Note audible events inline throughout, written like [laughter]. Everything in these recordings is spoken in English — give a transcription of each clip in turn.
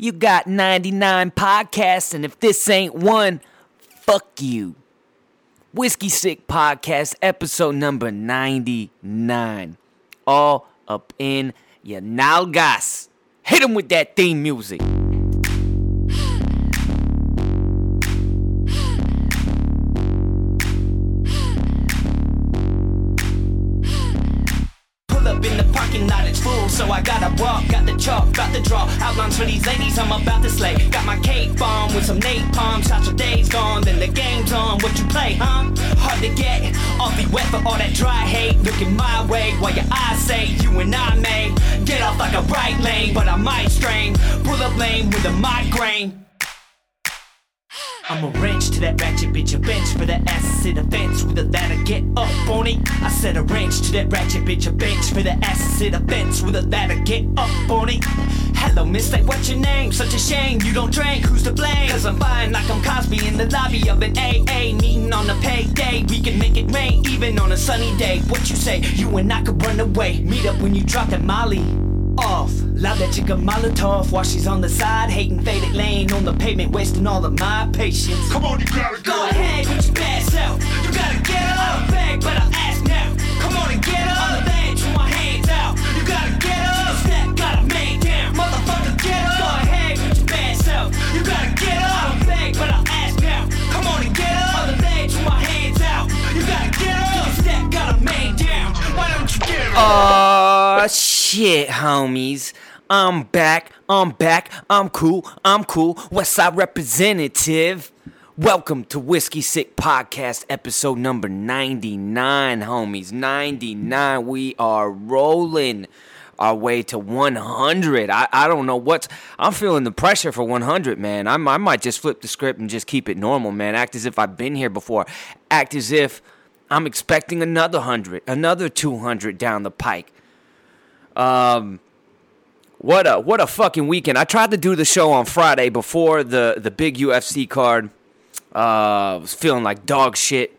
You got 99 podcasts, and if this ain't one, fuck you. Whiskey Sick Podcast, episode number 99. All up in your nalgas. Hit him with that theme music. Draw. Outlines for these ladies, I'm about to slay. Got my cape on with some napalm. Shots your days gone, then the game's on. What you play, huh? Hard to get. Awfully wet for all that dry hate. Looking my way while your eyes say you and I may get off like a right lane, but I might strain. Pull up lane with a migraine. I'm a wrench to that ratchet bitch, a bench for that the fence with a ladder, get up on it. I said a wrench to that ratchet bitch, a bench for to the fence with a ladder, get up on it. Hello, mister, what's your name? Such a shame you don't drink, who's to blame? Cause I'm fine like I'm Cosby in the lobby of an AA meeting on a payday. We can make it rain even on a sunny day. What you say? You and I could run away. Meet up when you drop that Molly off. Loud that chick a Molotov while she's on the side, hating faded lane on the pavement, wasting all of my patience. Come on, you gotta Go go. ahead with your bad self. You gotta get up. I beg, but I ask now. Come on and get up. On the bench with my hands out. You gotta get up. Step, gotta man down. Motherfucker, get up. Go ahead with your bad self. You gotta get up. I beg, but I ask now. Come on and get up. On the bench with my hands out. You gotta get up. Step, gotta man down. Why don't you get up? Aw, shit, homies. I'm back, I'm back, I'm cool, I'm cool. Westside representative. Welcome to Whiskey Sick Podcast, episode number 99, homies. 99. We are rolling our way to 100. I, I don't know what's. I'm feeling the pressure for 100, man. I'm, I might just flip the script and just keep it normal, man. Act as if I've been here before. Act as if I'm expecting another 100, another 200 down the pike. Um, what a what a fucking weekend! I tried to do the show on Friday before the the big UFC card. Uh, was feeling like dog shit.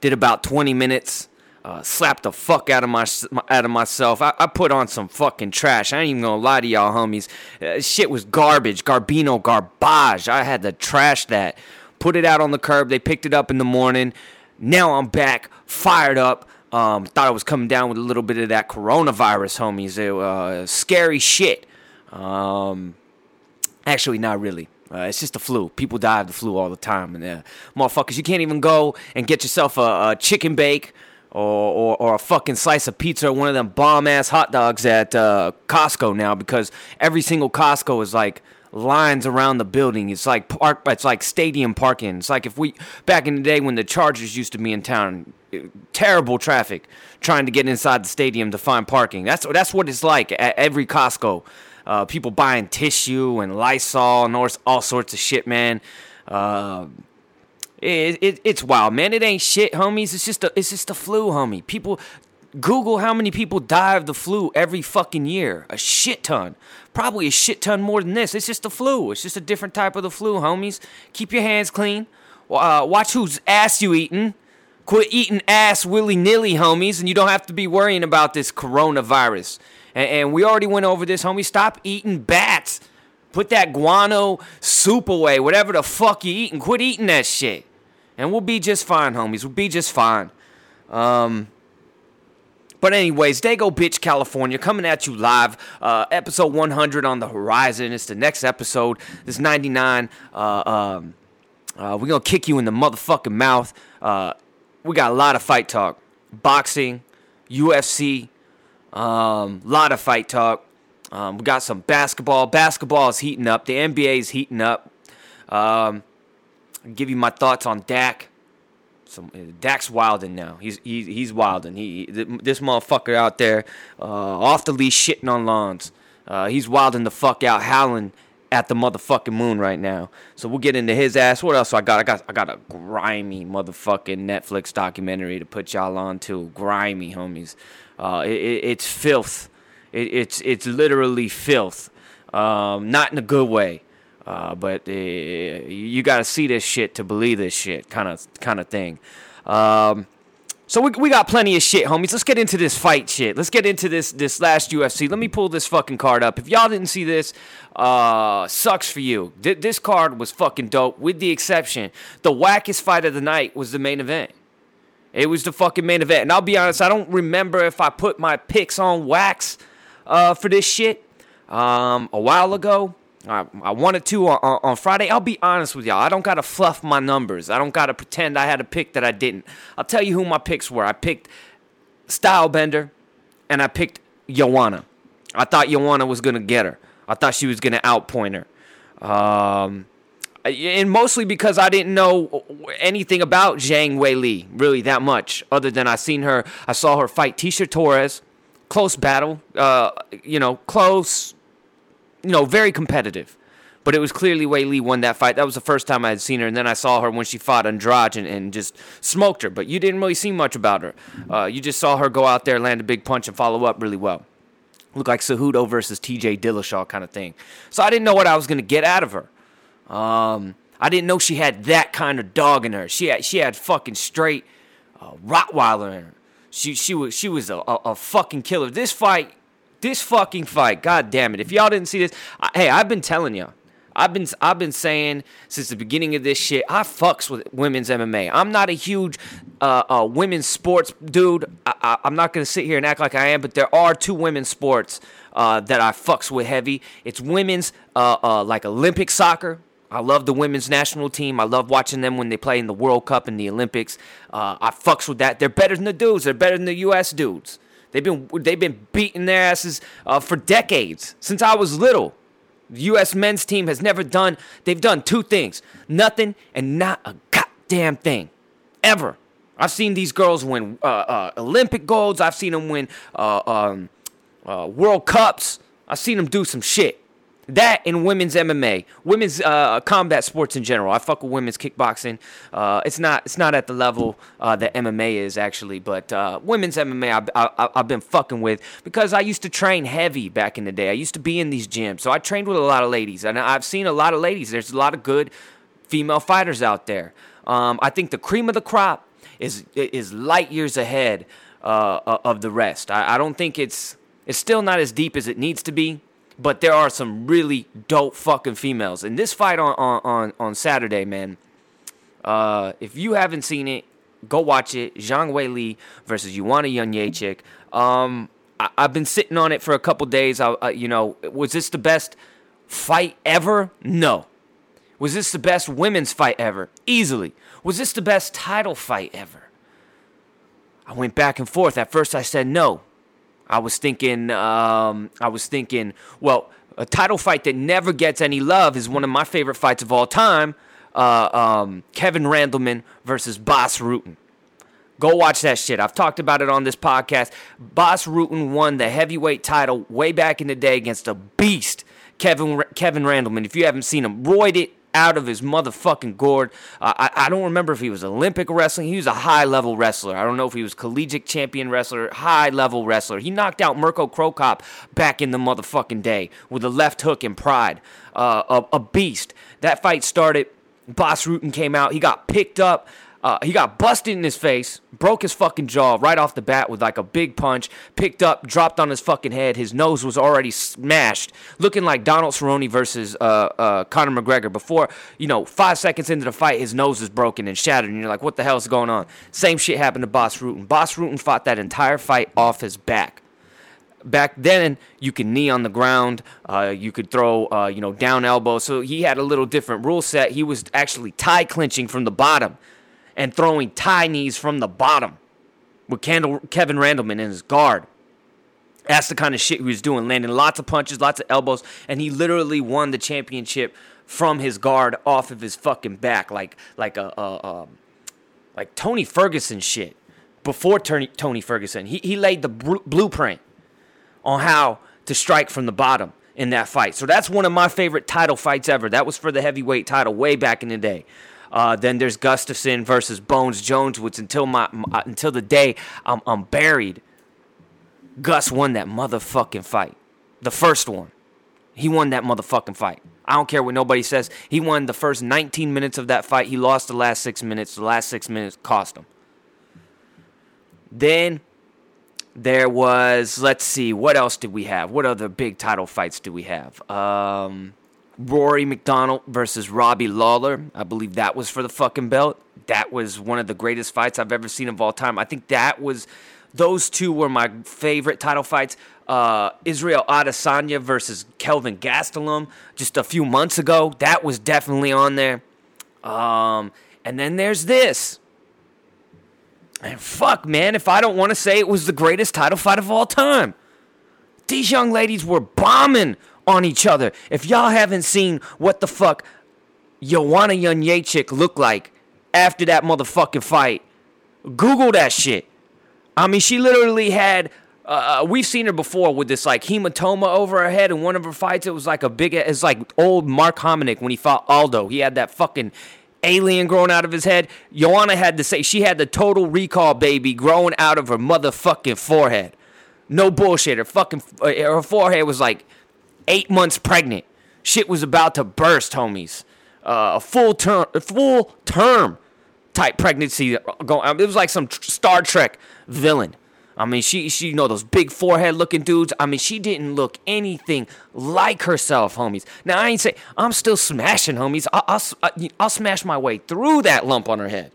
Did about 20 minutes. Uh, slapped the fuck out of my out of myself. I, I put on some fucking trash. I ain't even gonna lie to y'all, homies. Uh, shit was garbage, garbino, garbage. I had to trash that. Put it out on the curb. They picked it up in the morning. Now I'm back, fired up. Um, thought I was coming down with a little bit of that coronavirus, homies. It, uh, scary shit. Um, actually, not really. Uh, it's just the flu. People die of the flu all the time, and uh, motherfuckers, you can't even go and get yourself a, a chicken bake or, or or a fucking slice of pizza or one of them bomb ass hot dogs at uh, Costco now because every single Costco is like lines around the building. It's like park. It's like stadium parking. It's like if we back in the day when the Chargers used to be in town. Terrible traffic trying to get inside the stadium to find parking. That's that's what it's like at every Costco. Uh, people buying tissue and Lysol and all, all sorts of shit, man. Uh, it, it, it's wild, man. It ain't shit, homies. It's just a, it's just the flu, homie. People, Google how many people die of the flu every fucking year. A shit ton. Probably a shit ton more than this. It's just the flu. It's just a different type of the flu, homies. Keep your hands clean. Uh, watch whose ass you eating. Quit eating ass willy nilly, homies, and you don't have to be worrying about this coronavirus. And, and we already went over this, homie. Stop eating bats. Put that guano soup away, whatever the fuck you eating. Quit eating that shit. And we'll be just fine, homies. We'll be just fine. Um, but anyways, Dago Bitch, California, coming at you live. Uh, episode 100 on the horizon. It's the next episode. This 99. Uh, um, uh, we're gonna kick you in the motherfucking mouth. Uh, we got a lot of fight talk, boxing, UFC, um, lot of fight talk. Um, we got some basketball. Basketball is heating up. The NBA is heating up. Um, give you my thoughts on Dak. Some uh, Dak's wilding now. He's he's he's wilding. He th- this motherfucker out there uh, off the leash shitting on lawns. Uh, he's wilding the fuck out, howling at the motherfucking moon right now. So we'll get into his ass. What else I got? I got I got a grimy motherfucking Netflix documentary to put y'all on to. Grimy homies. Uh, it, it, it's filth. It, it's it's literally filth. Um, not in a good way. Uh, but uh, you got to see this shit to believe this shit, kind of kind of thing. Um, So we, we got plenty of shit, homies. Let's get into this fight shit. Let's get into this this last UFC. Let me pull this fucking card up. If y'all didn't see this, uh, sucks for you. Th- this card was fucking dope, with the exception the wackest fight of the night was the main event. It was the fucking main event, and I'll be honest, I don't remember if I put my picks on wax uh, for this shit um, a while ago. I, I wanted to on, on Friday. I'll be honest with y'all. I don't gotta fluff my numbers. I don't gotta pretend I had a pick that I didn't. I'll tell you who my picks were. I picked Stylebender, and I picked Joanna. I thought Joanna was gonna get her. I thought she was gonna outpoint her. Um, and mostly because I didn't know anything about Zhang Weili really that much, other than I seen her. I saw her fight Tecia Torres, close battle. Uh, you know, close you know, very competitive. But it was clearly Weili won that fight. That was the first time I had seen her, and then I saw her when she fought Andrade and, and just smoked her. But you didn't really see much about her. Uh, you just saw her go out there, land a big punch, and follow up really well. Looked like Cejudo versus T.J. Dillashaw kind of thing. So I didn't know what I was going to get out of her. Um, I didn't know she had that kind of dog in her. She had she had fucking straight uh, Rottweiler in her. She she was she was a, a, a fucking killer. This fight this fucking fight, god damn it. If y'all didn't see this, I, hey, I've been telling y'all. I've been I've been saying since the beginning of this shit. I fucks with women's MMA. I'm not a huge uh, uh, women's sports dude. I, am not gonna sit here and act like I am, but there are two women's sports uh, that I fucks with heavy. It's women's uh, uh, like Olympic soccer. I love the women's national team. I love watching them when they play in the World Cup and the Olympics. Uh, I fucks with that. They're better than the dudes. They're better than the U.S. dudes. They've been they've been beating their asses uh, for decades since I was little. The U.S. men's team has never done. They've done two things: nothing and not a goddamn thing, ever. I've seen these girls win uh, uh, Olympic golds. I've seen them win uh, um, uh, World Cups. I've seen them do some shit. That in women's MMA, women's uh, combat sports in general. I fuck with women's kickboxing. Uh, it's not it's not at the level uh, that MMA is actually, but uh, women's MMA I, I've been fucking with because I used to train heavy back in the day. I used to be in these gyms, so I trained with a lot of ladies, and I've seen a lot of ladies. There's a lot of good female fighters out there. Um, I think the cream of the crop is is light years ahead uh, of the rest. I, I don't think it's it's still not as deep as it needs to be but there are some really dope fucking females. And this fight on on on, Saturday, man. Uh, if you haven't seen it, go watch it. Zhang Weili versus Joanna Jędrzejczyk. Um, I, have been sitting on it for a couple days. I, uh, you know, was this the best fight ever? No. Was this the best women's fight ever? Easily. Was this the best title fight ever? I went back and forth. At first, I said no. I was thinking, um, I was thinking, well, a title fight that never gets any love is one of my favorite fights of all time. Uh, um, Kevin Randleman versus Bas Rutten. Go watch that shit. I've talked about it on this podcast. Bas Rutten won the heavyweight title way back in the day against a beast, Kevin Kevin Randleman. If you haven't seen him, roid it out of his motherfucking gourd. Uh, I, I don't remember if he was Olympic wrestling. He was a high level wrestler. I don't know if he was collegiate champion wrestler, high level wrestler. He knocked out Mirko Cro Cop back in the motherfucking day with a left hook and pride. Uh, a, a beast. That fight started. Bas Rutten came out. He got picked up. Uh, he got busted in his face, broke his fucking jaw right off the bat with like a big punch, picked up, dropped on his fucking head. His nose was already smashed, looking like Donald Cerrone versus uh, uh, Conor McGregor. Before, you know, five seconds into the fight, his nose is broken and shattered, and you're like, what the hell is going on? Same shit happened to Bas Rutten. Bas Rutten fought that entire fight off his back back then you could knee on the ground uh, you could throw uh, you know down elbow so he had a little different rule set he was actually tie clinching from the bottom and throwing tie knees from the bottom with Kendall, Kevin Randleman in his guard. That's the kind of shit he was doing, landing lots of punches, lots of elbows, and he literally won the championship from his guard off of his fucking back, like like a, a, a like Tony Ferguson shit. Before Tony, Tony Ferguson, he he laid the br- blueprint on how to strike from the bottom in that fight. So that's one of my favorite title fights ever. That was for the heavyweight title way back in the day. Uh, then there's Gustafsson versus Bones Jones, which until my, my until the day I'm, I'm buried, Gus won that motherfucking fight. The first one. He won that motherfucking fight. I don't care what nobody says. He won the first 19 minutes of that fight. He lost the last six minutes. The last six minutes cost him. Then there was, let's see, what else did we have? What other big title fights do we have? Um, Rory MacDonald versus Robbie Lawler. I believe that was for the fucking belt. That was one of the greatest fights I've ever seen of all time. I think that was, those two were my favorite title fights. Uh, Israel Adesanya versus Kelvin Gastelum just a few months ago. That was definitely on there. Um, and then there's this. And fuck, man, if I don't want to say it was the greatest title fight of all time. These young ladies were bombing on each other. If y'all haven't seen what the fuck Joanna Jędrzejczyk looked like after that motherfucking fight, Google that shit. I mean, she literally had. Uh, uh we've seen her before with this like hematoma over her head in one of her fights. It was like a big. It's like old Mark Hominick when he fought Aldo. He had that fucking alien growing out of his head. Joanna had to say she had the total recall baby growing out of her motherfucking forehead. No bullshit. Her fucking uh, her forehead was like eight months pregnant. Shit was about to burst, homies. Uh, a full term, full term type pregnancy going. It was like some Star Trek villain. I mean, she, she, you know, those big forehead looking dudes. I mean, she didn't look anything like herself, homies. Now, I ain't say I'm still smashing, homies. I, will I'll smash my way through that lump on her head.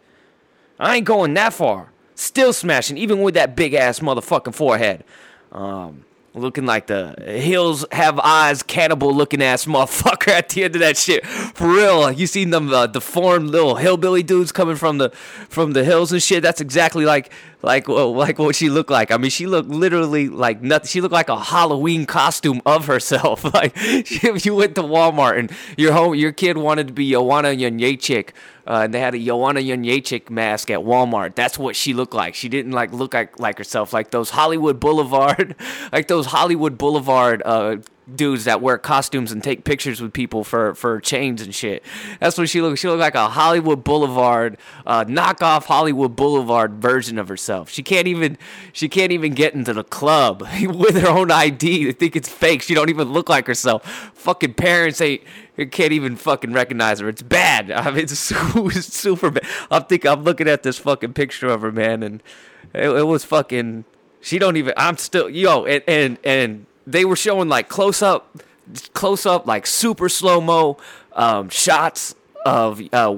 I ain't going that far. Still smashing, even with that big ass motherfucking forehead. Um, looking like the hills have eyes cannibal looking ass motherfucker [laughs] at the end of that shit. For real you seen them uh, deformed little hillbilly dudes coming from the from the hills and shit? That's exactly like like well, like what she looked like i mean she looked literally like nothing she looked like a halloween costume of herself [laughs] like if you went to walmart and your home your kid wanted to be joanna Jędrzejczyk uh, and they had a Joanna Jędrzejczyk mask at Walmart. That's what she looked like. She didn't like look like like herself, like those Hollywood Boulevard, [laughs] like those Hollywood Boulevard uh, dudes that wear costumes and take pictures with people for for chains and shit. That's what she looked. She looked like a Hollywood Boulevard uh, knockoff Hollywood Boulevard version of herself. She can't even she can't even get into the club [laughs] with her own ID. They think it's fake. She don't even look like herself. Fucking parents ain't can't even fucking recognize her. It's bad. [laughs] I mean, it's super bad. I'm thinking I'm looking at this fucking picture of her, man, and it, it was fucking. She don't even. I'm still yo, and and and they were showing like close up, close up, like super slow mo um, shots of uh,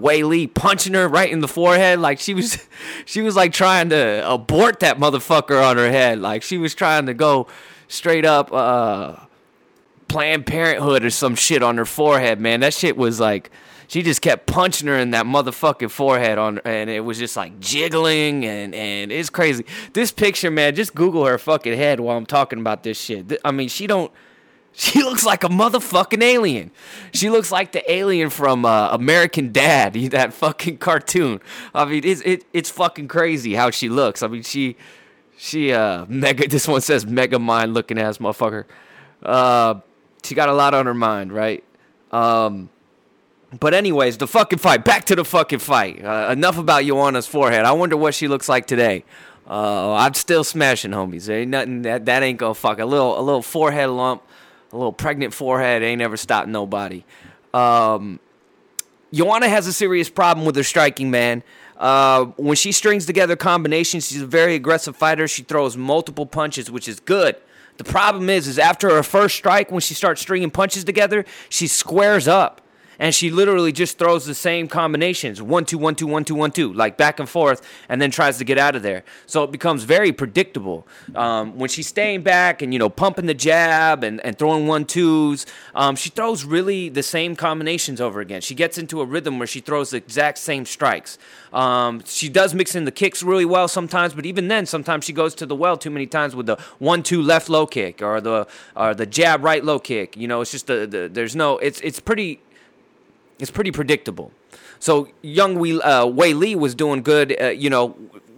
punching her right in the forehead. Like she was, [laughs] she was like trying to abort that motherfucker on her head. Like she was trying to go straight up uh, Planned Parenthood or some shit on her forehead. Man, that shit was like she just kept punching her in that motherfucking forehead on and it was just like jiggling and and it's crazy this picture man just google her fucking head while i'm talking about this shit i mean she don't [laughs] she looks like a motherfucking alien. She looks like the alien from uh, American Dad, [laughs] that fucking cartoon. I mean, it's it, it's fucking crazy how she looks. I mean, she she uh mega. [laughs] This one says mega mind looking ass motherfucker. Uh, she got a lot on her mind, right? Um, but anyways, the fucking fight. Back to the fucking fight. Uh, enough about Joanna's forehead. I wonder what she looks like today. Uh, I'm still smashing, homies. There ain't nothing that that ain't gonna fuck. A little a little forehead lump, a little pregnant forehead ain't ever stopped nobody. Um, Joanna has a serious problem with her striking, man. Uh, when she strings together combinations, she's a very aggressive fighter. She throws multiple punches, which is good. The problem is, is after her first strike, when she starts stringing punches together, she squares up and she literally just throws the same combinations one two one two one two one two like back and forth and then tries to get out of there. So it becomes very predictable um, when she's staying back and you know pumping the jab and, and throwing one twos um, she throws really the same combinations over again. She gets into a rhythm where she throws the exact same strikes. Um, she does mix in the kicks really well sometimes but even then sometimes she goes to the well too many times with the one two left low kick or the or the jab right low kick. You know it's just the, the there's no it's it's pretty it's pretty predictable. So young Wei, uh, Weili was doing good. Uh, you know,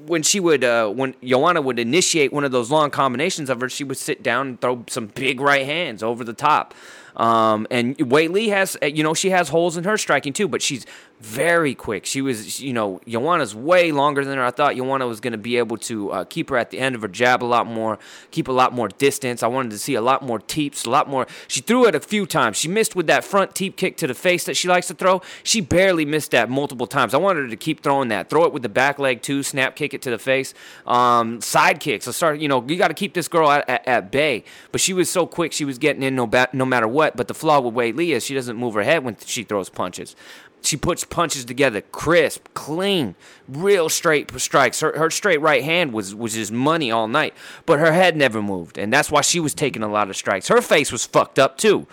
when she would, uh, when Joanna would initiate one of those long combinations of her, she would sit down and throw some big right hands over the top. Um, and Weili has, uh, you know, she has holes in her striking too, but she's very quick. She was, you know, Joanna's way longer than her. I thought Joanna was going to be able to uh, keep her at the end of her jab a lot more, keep a lot more distance. I wanted to see a lot more teeps, a lot more. She threw it a few times. She missed with that front teep kick to the face that she likes to throw. She barely missed that multiple times. I wanted her to keep throwing that. Throw it with the back leg too, snap kick it to the face. Um, side kicks. I started, you know, you got to keep this girl at, at, at, bay. But she was so quick, she was getting in no, ba- no matter what. But the flaw with Weili is she doesn't move her head when she throws punches. She puts punches together crisp, clean, real straight strikes. Her, her straight right hand was, was just money all night, but her head never moved, and that's why she was taking a lot of strikes. Her face was fucked up too.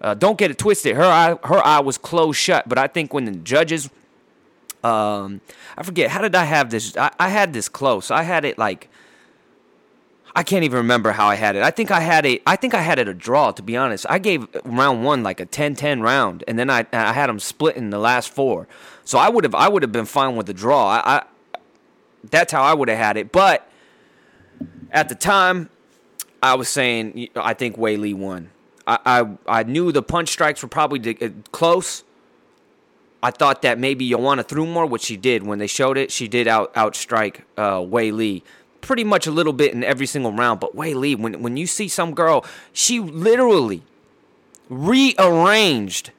Uh, don't get it twisted. Her eye, her eye was closed shut. But I think when the judges, um, I forget how did I have this? I, I had this close. I had it like I can't even remember how I had it. I think I had a I think I had it a draw to be honest. I gave round 1 like a 10-10 round and then I I had them split in the last 4. So I would have I would have been fine with the draw. I, I that's how I would have had it, but at the time I was saying I think Weili won. I, I I knew the punch strikes were probably uh, close. I thought that maybe Joanna threw more, which she did when they showed it. She did out outstrike uh, Weili pretty much a little bit in every single round. But Weili, when when you see some girl, she literally rearranged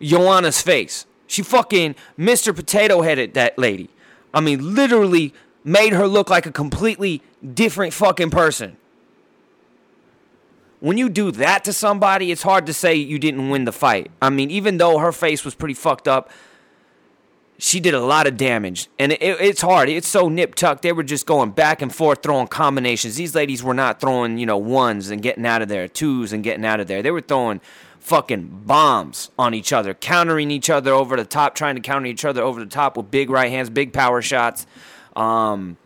Joanna's face. She fucking Mr. Potato Headed that lady. I mean, literally made her look like a completely different fucking person. When you do that to somebody, it's hard to say you didn't win the fight. I mean, even though her face was pretty fucked up, she did a lot of damage. And it, it's hard. It's so nip tucked. They were just going back and forth throwing combinations. These ladies were not throwing, you know, ones and getting out of there, twos and getting out of there. They were throwing fucking bombs on each other, countering each other over the top, trying to counter each other over the top with big right hands, big power shots. Um,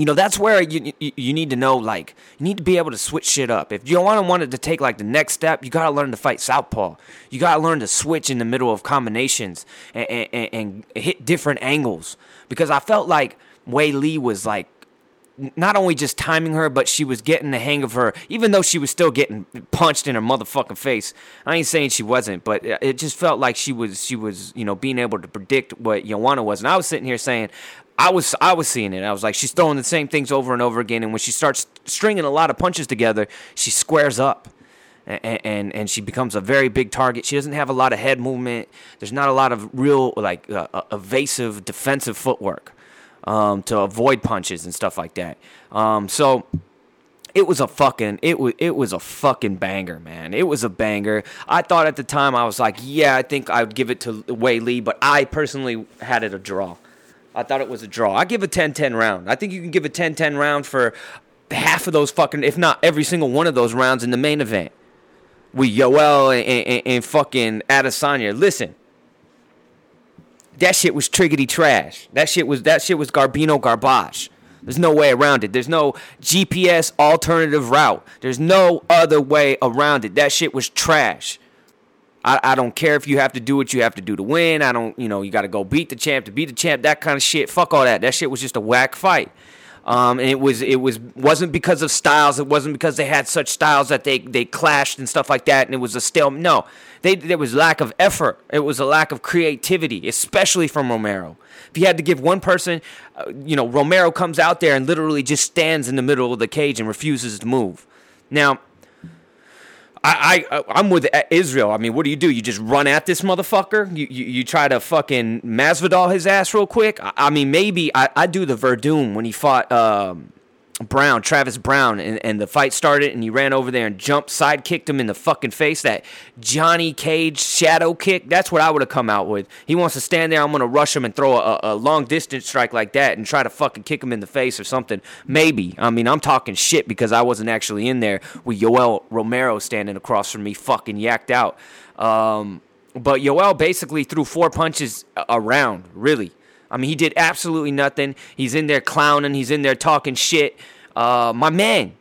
you know that's where you, you, you need to know like you need to be able to switch shit up. If you want to want it to take like the next step, you gotta learn to fight southpaw. You gotta learn to switch in the middle of combinations and, and, and hit different angles. Because I felt like Weili was like not only just timing her, but she was getting the hang of her, even though she was still getting punched in her motherfucking face. I ain't saying she wasn't, but it just felt like she was, she was, you know, being able to predict what Joanna was. And I was sitting here saying, I was I was seeing it. I was like, she's throwing the same things over and over again, and when she starts stringing a lot of punches together, she squares up. And, and, and she becomes a very big target. She doesn't have a lot of head movement. There's not a lot of real like uh, uh evasive defensive footwork um, to avoid punches and stuff like that. Um, so it was a fucking it was it was a fucking banger, man. It was a banger. I thought at the time I was like, yeah, I think I would give it to Weili, but I personally had it a draw. I thought it was a draw. I give a 10-10 round. I think you can give a 10-10 round for half of those fucking, if not every single one of those rounds in the main event with Yoel and, and, and fucking Adesanya. Listen, that shit was triggity trash. That shit was that shit was Garbino garbage. There's no way around it. There's no GPS alternative route. There's no other way around it. That shit was trash. I, I don't care if you have to do what you have to do to win. I don't, you know, you got to go beat the champ to beat the champ. That kind of shit. Fuck all that. That shit was just a whack fight. Um, and it was it was wasn't because of styles. It wasn't because they had such styles that they they clashed and stuff like that. And it was a stale. No, they there was lack of effort. It was a lack of creativity, especially from Romero. If you had to give one person, uh, you know, Romero comes out there and literally just stands in the middle of the cage and refuses to move. Now I, I I'm with Israel. I mean, what do you do? You just run at this motherfucker? You you, you try to fucking Masvidal his ass real quick? I, I mean, maybe I, I do the Werdum when he fought um, Browne, Travis Browne, and, and the fight started, and he ran over there and jumped, side kicked him in the fucking face. That Johnny Cage shadow kick. That's what I would have come out with. He wants to stand there. I'm gonna rush him and throw a, a long distance strike like that and try to fucking kick him in the face or something. Maybe. I mean, I'm talking shit because I wasn't actually in there with Yoel Romero standing across from me, fucking yacked out. Um, but Yoel basically threw four punches around, really. I mean, he did absolutely nothing. He's in there clowning. He's in there talking shit. Uh, my man,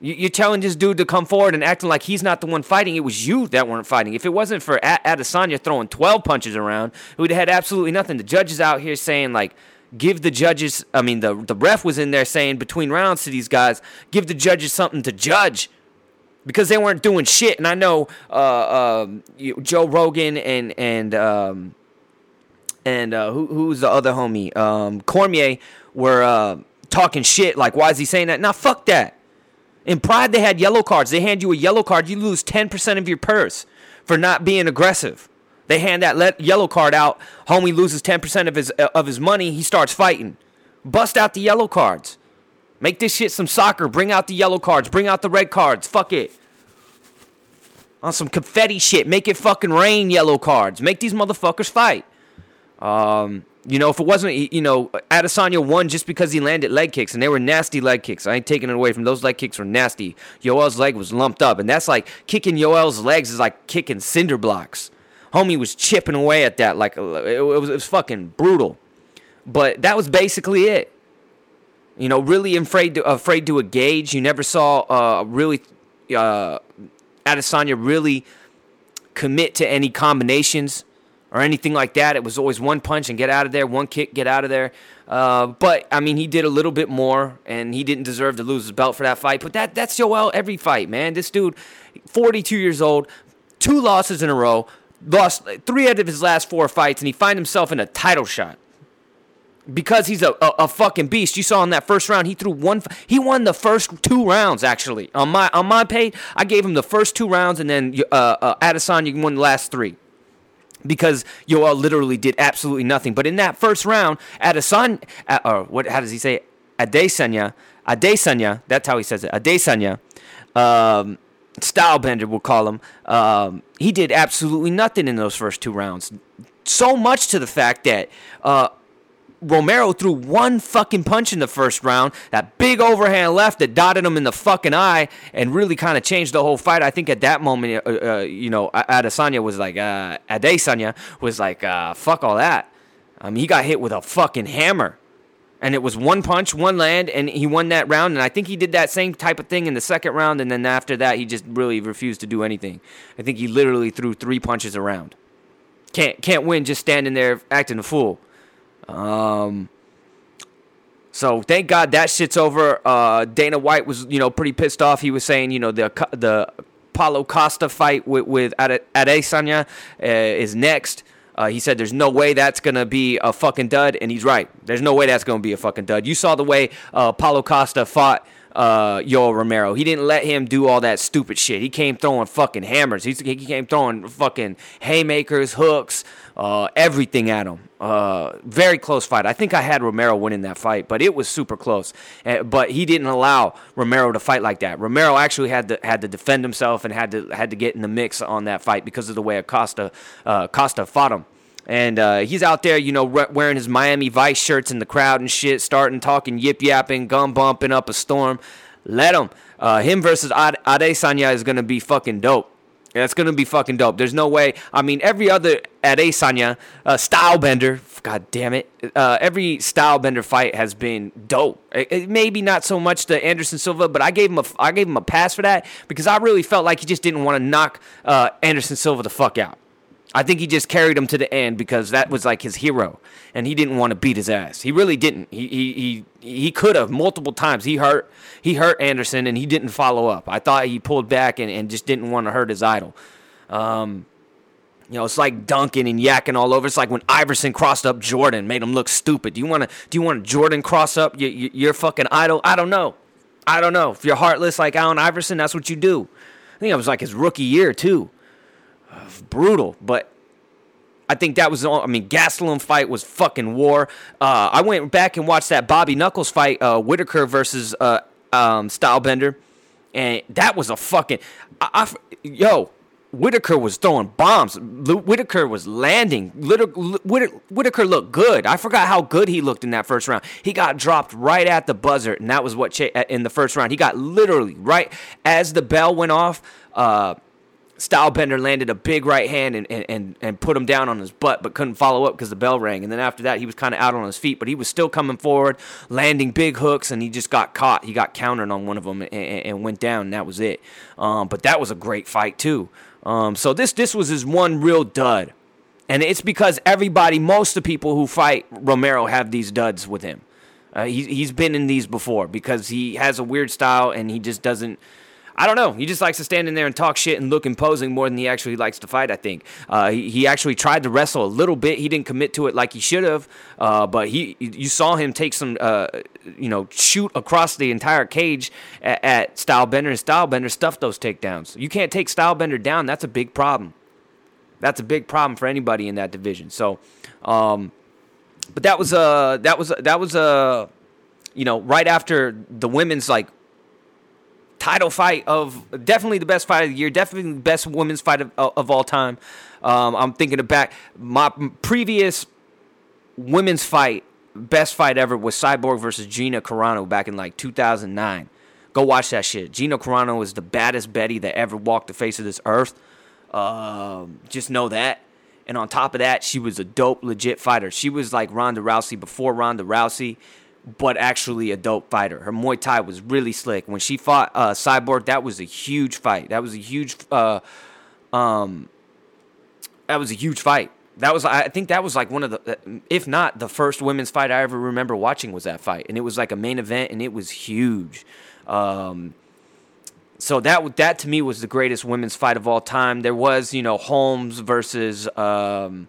you're telling this dude to come forward and acting like he's not the one fighting. It was you that weren't fighting. If it wasn't for Adesanya throwing 12 punches around, we would have had absolutely nothing. The judges out here saying like, give the judges. I mean, the the ref was in there saying between rounds to these guys, give the judges something to judge. because they weren't doing shit. And I know uh, uh, Joe Rogan and and um, and uh, who who's the other homie um, Cormier were uh, talking shit. Like, why is he saying that? Now, fuck that. In Pride, they had yellow cards. They hand you a yellow card, you lose ten percent of your purse for not being aggressive. They hand that let yellow card out. Homie loses ten percent of his uh, of his money. He starts fighting. Bust out the yellow cards. Make this shit some soccer. Bring out the yellow cards. Bring out the red cards. Fuck it. On some confetti shit. Make it fucking rain yellow cards. Make these motherfuckers fight. Um, you know, if it wasn't, you know, Adesanya won just because he landed leg kicks, and they were nasty leg kicks. I ain't taking it away from those leg kicks were nasty. Yoel's leg was lumped up, and that's like kicking Yoel's legs is like kicking cinder blocks. Homie was chipping away at that like it was, it was fucking brutal. But that was basically it. You know, really afraid to afraid to engage. You never saw uh, really uh, Adesanya really commit to any combinations or anything like that. It was always one punch and get out of there, one kick, get out of there. Uh, but I mean, he did a little bit more, and he didn't deserve to lose his belt for that fight. But that that's Joel every fight, man. This dude, 42 years old, two losses in a row, lost three out of his last four fights, and he find himself in a title shot because he's a, a, a, fucking beast. You saw in that first round, he threw one. He won the first two rounds actually on my on my page. I gave him the first two rounds, and then uh, uh, Adesanya won the last three because Yoel literally did absolutely nothing. But in that first round, Adesanya, uh, or what? How does he say? Adesanya, Adesanya. That's how he says it. Adesanya. Um, Stylebender, we'll call him. Um, he did absolutely nothing in those first two rounds. So much to the fact that uh, Romero threw one fucking punch in the first round, that big overhand left that dotted him in the fucking eye and really kind of changed the whole fight. I think at that moment, uh, uh, you know, Adesanya was like, uh, Adesanya was like, uh, fuck all that. I mean, he got hit with a fucking hammer. And it was one punch, one land, and he won that round. And I think he did that same type of thing in the second round. And then after that, he just really refused to do anything. I think he literally threw three punches around. Can't can't win just standing there acting a fool. Um, so thank God that shit's over. Uh, Dana White was, you know, pretty pissed off. He was saying, you know, the the Paulo Costa fight with with Adesanya uh, is next. Uh, he said there's no way that's gonna be a fucking dud, and he's right. There's no way that's gonna be a fucking dud. You saw the way uh, Paulo Costa fought uh, Yoel Romero. He didn't let him do all that stupid shit. He came throwing fucking hammers. He, he came throwing fucking haymakers, hooks, uh, everything at him. Uh, very close fight. I think I had Romero winning that fight, but it was super close. Uh, but he didn't allow Romero to fight like that. Romero actually had to had to defend himself and had to had to get in the mix on that fight because of the way Acosta uh, Costa fought him. And uh, he's out there, you know, wearing his Miami Vice shirts in the crowd and shit, starting talking, yip yapping, gum bumping up a storm. Let him. Uh, him versus Ade Adesanya is gonna be fucking dope. That's gonna be fucking dope. There's no way. I mean, every other Adesanya uh, style bender, god damn it, uh, every style bender fight has been dope. It, it, maybe not so much the Anderson Silva, but I gave him a I gave him a pass for that because I really felt like he just didn't want to knock uh, Anderson Silva the fuck out. I think he just carried him to the end because that was like his hero, and he didn't want to beat his ass. He really didn't. He he he, he could have multiple times. He hurt he hurt Anderson, and he didn't follow up. I thought he pulled back and, and just didn't want to hurt his idol. Um, you know, it's like dunking and yakking all over. It's like when Iverson crossed up Jordan, made him look stupid. Do you want to? Do you want Jordan cross up your, your, your fucking idol? I don't know. I don't know. If you're heartless like Allen Iverson, that's what you do. I think it was like his rookie year too brutal. But I think that was, all. I mean, Gastelum fight was fucking war. Uh, I went back and watched that Bobby Knuckles fight, uh, Whittaker versus uh, um, Stylebender, and that was a fucking, I, I, yo, Whittaker was throwing bombs. Whittaker was landing. Whittaker looked good. I forgot how good he looked in that first round. He got dropped right at the buzzer, and that was what in the first round. He got literally right as the bell went off. Uh, Stylebender landed a big right hand and, and, and put him down on his butt, but couldn't follow up because the bell rang. And then after that, he was kind of out on his feet, but he was still coming forward, landing big hooks, and he just got caught. He got countered on one of them and, and went down, and that was it. Um, but that was a great fight too. Um, so this this was his one real dud, and it's because everybody, most of the people who fight Romero have these duds with him. Uh, he, he's been in these before because he has a weird style and he just doesn't I don't know. He just likes to stand in there and talk shit and look imposing more than he actually likes to fight. I think uh, he, he actually tried to wrestle a little bit. He didn't commit to it like he should have. Uh, but he, you saw him take some, uh, you know, shoot across the entire cage at, at Stylebender, and Stylebender stuffed those takedowns. You can't take Stylebender down. That's a big problem. That's a big problem for anybody in that division. So, um, but that was a that was that was a you know right after the women's like title fight of definitely the best fight of the year, definitely the best women's fight of, of all time. Um, I'm thinking back my previous women's fight, best fight ever was Cyborg versus Gina Carano back in like 2009. Go watch that shit. Gina Carano is the baddest Betty that ever walked the face of this earth. Um, just know that. And on top of that, she was a dope, legit fighter. She was like Ronda Rousey before Ronda Rousey but actually a dope fighter. Her Muay Thai was really slick. When she fought uh, Cyborg, that was a huge fight. That was a huge, uh, um, that was a huge fight. That was, I think, that was like one of the, if not the first women's fight I ever remember watching was that fight, and it was like a main event, and it was huge. Um, so that that to me was the greatest women's fight of all time. There was, you know, Holmes versus. Um,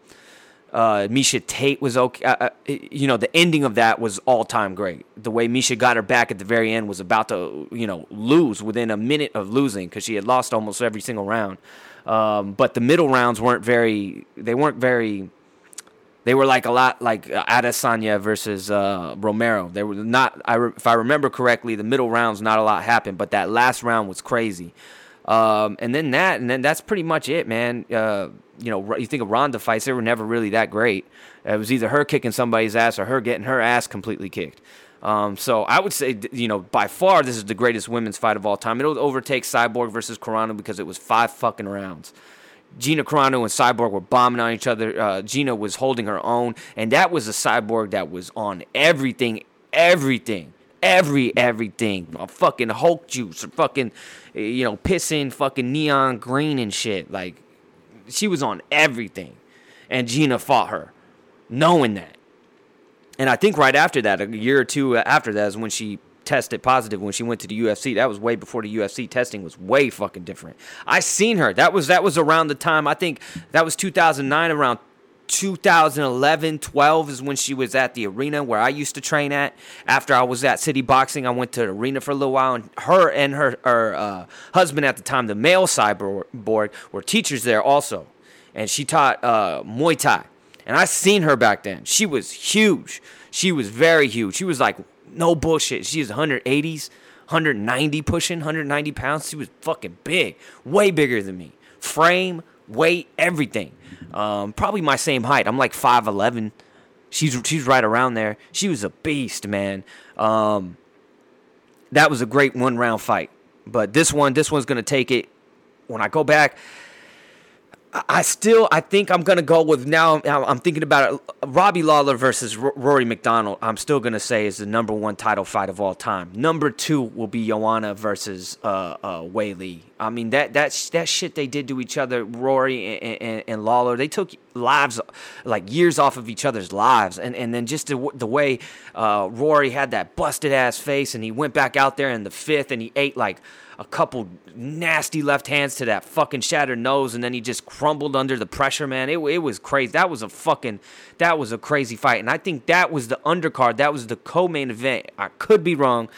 uh, Miesha Tate was okay. Uh, uh you know, the ending of that was all time great. The way Miesha got her back at the very end was about to, you know, lose within a minute of losing because she had lost almost every single round. Um, but the middle rounds weren't very. They weren't very. They were like a lot like Adesanya versus uh, Romero. They were not. I re, if I remember correctly, the middle rounds not a lot happened, but that last round was crazy. Um, and then that, and then that's pretty much it, man. Uh, you know, you think of Ronda fights, they were never really that great. It was either her kicking somebody's ass or her getting her ass completely kicked. Um, so I would say, you know, by far this is the greatest women's fight of all time. It'll overtake Cyborg versus Carano because it was five fucking rounds. Gina Carano and Cyborg were bombing on each other. Uh, Gina was holding her own, and that was a Cyborg that was on everything, everything, every everything. Fucking Hulk juice, or fucking, you know, pissing fucking neon green and shit. Like she was on everything, and Gina fought her, knowing that. And I think right after that, a year or two after that, is when she tested positive when she went to the UFC. That was way before the UFC testing was way fucking different. I seen her. That was that was around the time I think that was 2009 around 2011 12 is when she was at the arena where I used to train at. After I was at City Boxing, I went to the arena for a little while, and her and her, her uh, husband at the time, the male cyborg, were teachers there also. And she taught uh, Muay Thai. And I seen her back then. She was huge. She was very huge. She was like, no bullshit. She was 180s, 190 pushing, 190 pounds. She was fucking big, way bigger than me. Frame, weight, everything. Um, probably my same height. I'm like 5'11. She's she's right around there. She was a beast, man. Um, that was a great one round fight. But this one, this one's gonna take it. When I go back, I still, I think I'm gonna go with now. I'm thinking about it. Robbie Lawler versus Rory MacDonald. I'm still gonna say is the number one title fight of all time. Number two will be Joanna versus uh, uh, Weili. I mean that that that shit they did to each other, Rory and, and, and, Lawler. They took lives, like years off of each other's lives, and and then just the, the way uh, Rory had that busted ass face, and he went back out there in the fifth, and he ate like a couple nasty left hands to that fucking shattered nose, and then he just crumbled under the pressure, man. It, it was crazy. That was a fucking, that was a crazy fight. And I think that was the undercard. That was the co-main event. I could be wrong,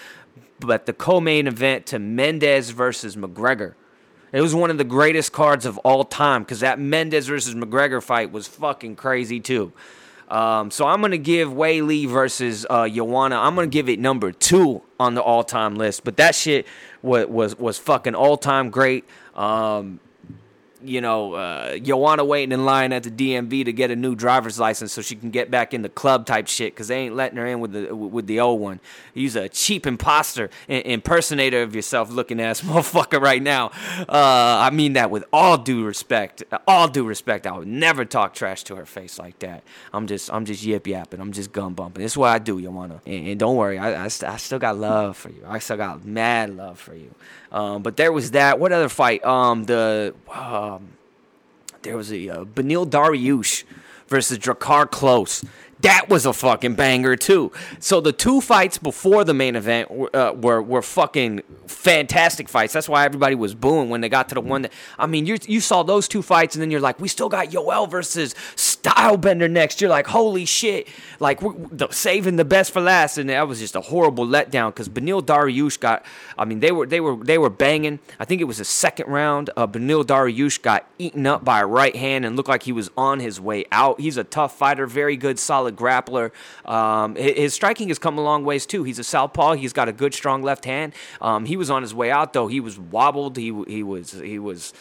but the co-main event to Mendes versus McGregor. It was one of the greatest cards of all time because that Mendes versus McGregor fight was fucking crazy too. Um, so I'm gonna give Weili versus uh. I'm gonna give it number two on the all-time list. But that shit was was, was fucking all-time great. Um, you know, uh, Joanna waiting in line at the DMV to get a new driver's license so she can get back in the club type shit because they ain't letting her in with the with the old one. He's a cheap imposter, impersonator of yourself looking ass [laughs] motherfucker right now. Uh, I mean that with all due respect. All due respect. I would never talk trash to her face like that. I'm just I'm just yip yapping. I'm just gun bumping. This is what I do, Joanna. And, and don't worry, I, I, st- I still got love for you. I still got mad love for you. Um, but there was that. What other fight? Um, the um, there was a uh, Beneil Dariush versus Drakkar Klose. That was a fucking banger too. So the two fights before the main event were, uh, were were fucking fantastic fights. That's why everybody was booing when they got to the one that I mean, you you saw those two fights and then you're like, we still got Yoel versus Stylebender next. You're like, holy shit! Like the, saving the best for last, and that was just a horrible letdown because Beneil Dariush got. I mean, they were they were they were banging. I think it was the second round. Uh, Beneil Dariush got eaten up by a right hand and looked like he was on his way out. He's a tough fighter, very good, solid grappler. Um, his, his, striking has come a long ways too. He's a southpaw. He's got a good, strong left hand. Um, he was on his way out though. He was wobbled. He he was he was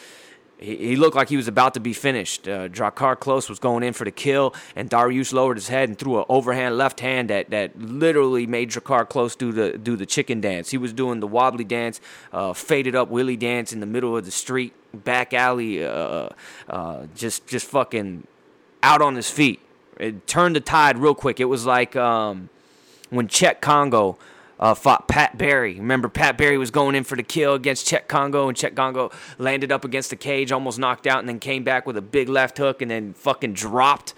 he, looked like he was about to be finished. Uh, Drakkar Klose was going in for the kill, and Dariush lowered his head and threw an overhand left hand that, that literally made Drakkar Klose do the do the chicken dance. He was doing the wobbly dance, uh, faded up willy dance in the middle of the street, back alley, uh, uh, just just fucking out on his feet. It turned the tide real quick. It was like um, when Cheick Kongo uh, fought Pat Barry. Remember, Pat Barry was going in for the kill against Cheick Congo, and Cheick Congo landed up against the cage, almost knocked out, and then came back with a big left hook and then fucking dropped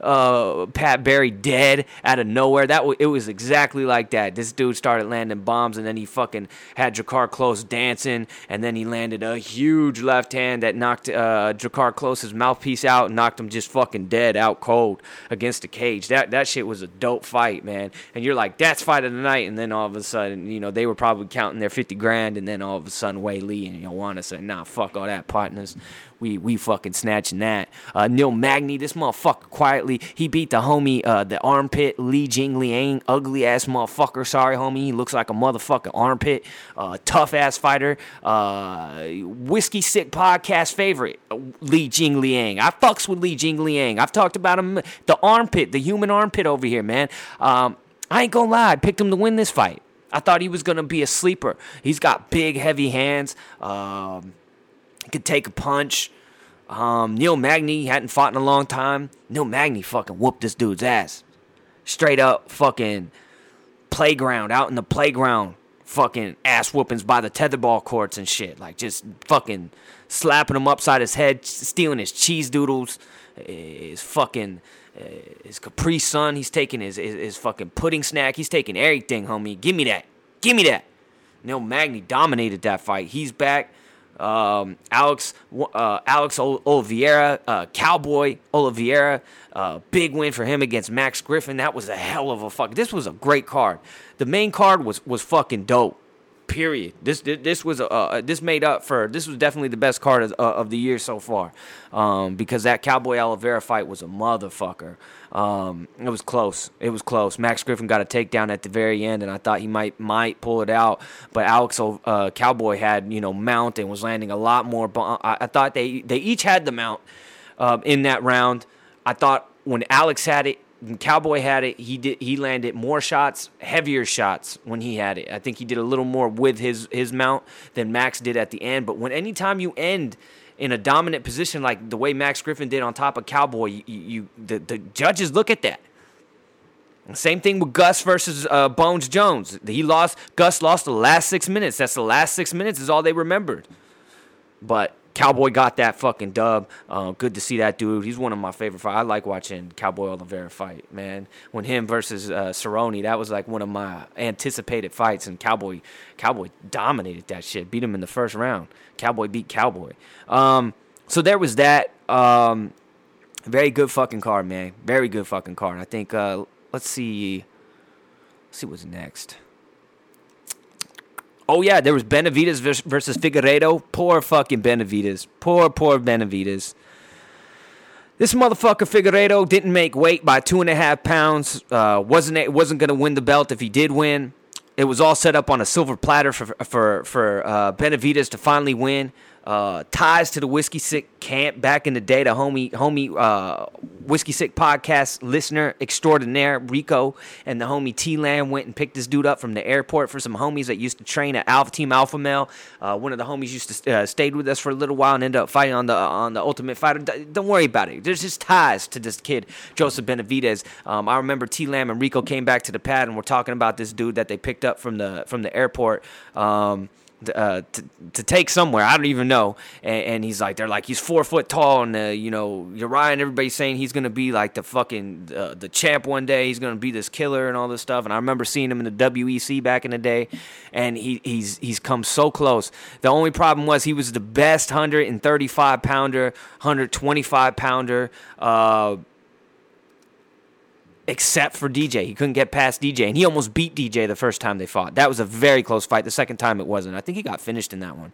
uh, Pat Barry dead out of nowhere. That w- it was exactly like that. This dude started landing bombs, and then he fucking had Drakkar Klose dancing, and then he landed a huge left hand that knocked uh, Drakkar Klose's mouthpiece out, and knocked him just fucking dead, out cold against the cage. That that shit was a dope fight, man. And you're like, that's fight of the night, and then all of a sudden, you know, they were probably counting their fifty grand, and then all of a sudden, Weili and Joanna said, nah, fuck all that, partners we we fucking snatching that. Uh, Neil Magny, this motherfucker quietly, he beat the homie, uh, the armpit, Li Jing Liang, ugly ass motherfucker. Sorry, homie, he looks like a motherfucking armpit. Uh, tough ass fighter. Uh, Whiskey Sick podcast favorite, Li Jing Liang. I fucks with Li Jing Liang. I've talked about him, the armpit, the human armpit over here, man. Um, I ain't gonna lie, I picked him to win this fight. I thought he was gonna be a sleeper. He's got big, heavy hands. Um, could take a punch. Um, Neil Magny hadn't fought in a long time. Neil Magny fucking whooped this dude's ass. Straight up fucking playground, out in the playground, fucking ass whoopings by the tetherball courts and shit. Like just fucking slapping him upside his head, stealing his cheese doodles, his fucking uh, his Capri Sun. He's taking his, his, his fucking pudding snack. He's taking everything, homie. Give me that. Give me that. Neil Magny dominated that fight. He's back. Um, Alex uh, Alex Oliveira, uh, Cowboy Oliveira, uh, big win for him against Max Griffin. That was a hell of a fuck. This was a great card. The main card was was fucking dope. Period. This this was uh, this made up for this was definitely the best card of, uh, of the year so far, um, because that Cowboy Oliveira fight was a motherfucker. Um, it was close. It was close. Max Griffin got a takedown at the very end, and I thought he might might pull it out, but Alex uh, Cowboy had you know mount and was landing a lot more. I, I thought they they each had the mount uh, in that round. I thought when Alex had it, Cowboy had it. He did. He landed more shots, heavier shots when he had it. I think he did a little more with his his mount than Max did at the end. But when anytime you end in a dominant position like the way Max Griffin did on top of Cowboy, you, you the the judges look at that. Same thing with Gus versus uh, Bones Jones. He lost. Gus lost the last six minutes. That's the last six minutes is all they remembered. But Cowboy got that fucking dub. Uh, good to see that dude. He's one of my favorite. I like watching Cowboy Oliveira fight, man. When him versus uh, Cerrone, that was like one of my anticipated fights, and Cowboy Cowboy dominated that shit. Beat him in the first round. Cowboy beat Cowboy. Um, so there was that. Um, very good fucking card, man. Very good fucking card. I think. Uh, let's see. Let's see what's next. Oh yeah, there was Benavidez versus Figueiredo. Poor fucking Benavidez. Poor poor Benavidez. This motherfucker Figueiredo didn't make weight by two and a half pounds. Uh, wasn't it wasn't gonna win the belt if he did win. It was all set up on a silver platter for for for uh, Benavidez to finally win uh, ties to the Whiskey Sick camp back in the day. The homie, homie, uh, Whiskey Sick podcast listener extraordinaire Rico and the homie T Land went and picked this dude up from the airport for some homies that used to train at Alpha Team Alpha Male. Uh, one of the homies used to uh, stayed with us for a little while and ended up fighting on the on the Ultimate Fighter. Don't worry about it. There's just ties to this kid Joseph Benavidez. Um, I remember T Lamb and Rico came back to the pad and we're talking about this dude that they picked up from the from the airport. Um, uh, to, to take somewhere. I don't even know. And, and, he's like, they're like, he's four foot tall, and uh, you know, Uriah and everybody's saying he's gonna be like the fucking uh, the champ one day. He's gonna be this killer and all this stuff. And I remember seeing him in the WEC back in the day, and he he's he's come so close. The only problem was he was the best 135 pounder, 125 pounder. Except for DJ. He couldn't get past DJ, and he almost beat DJ the first time they fought. That was a very close fight. The second time it wasn't. I think he got finished in that one.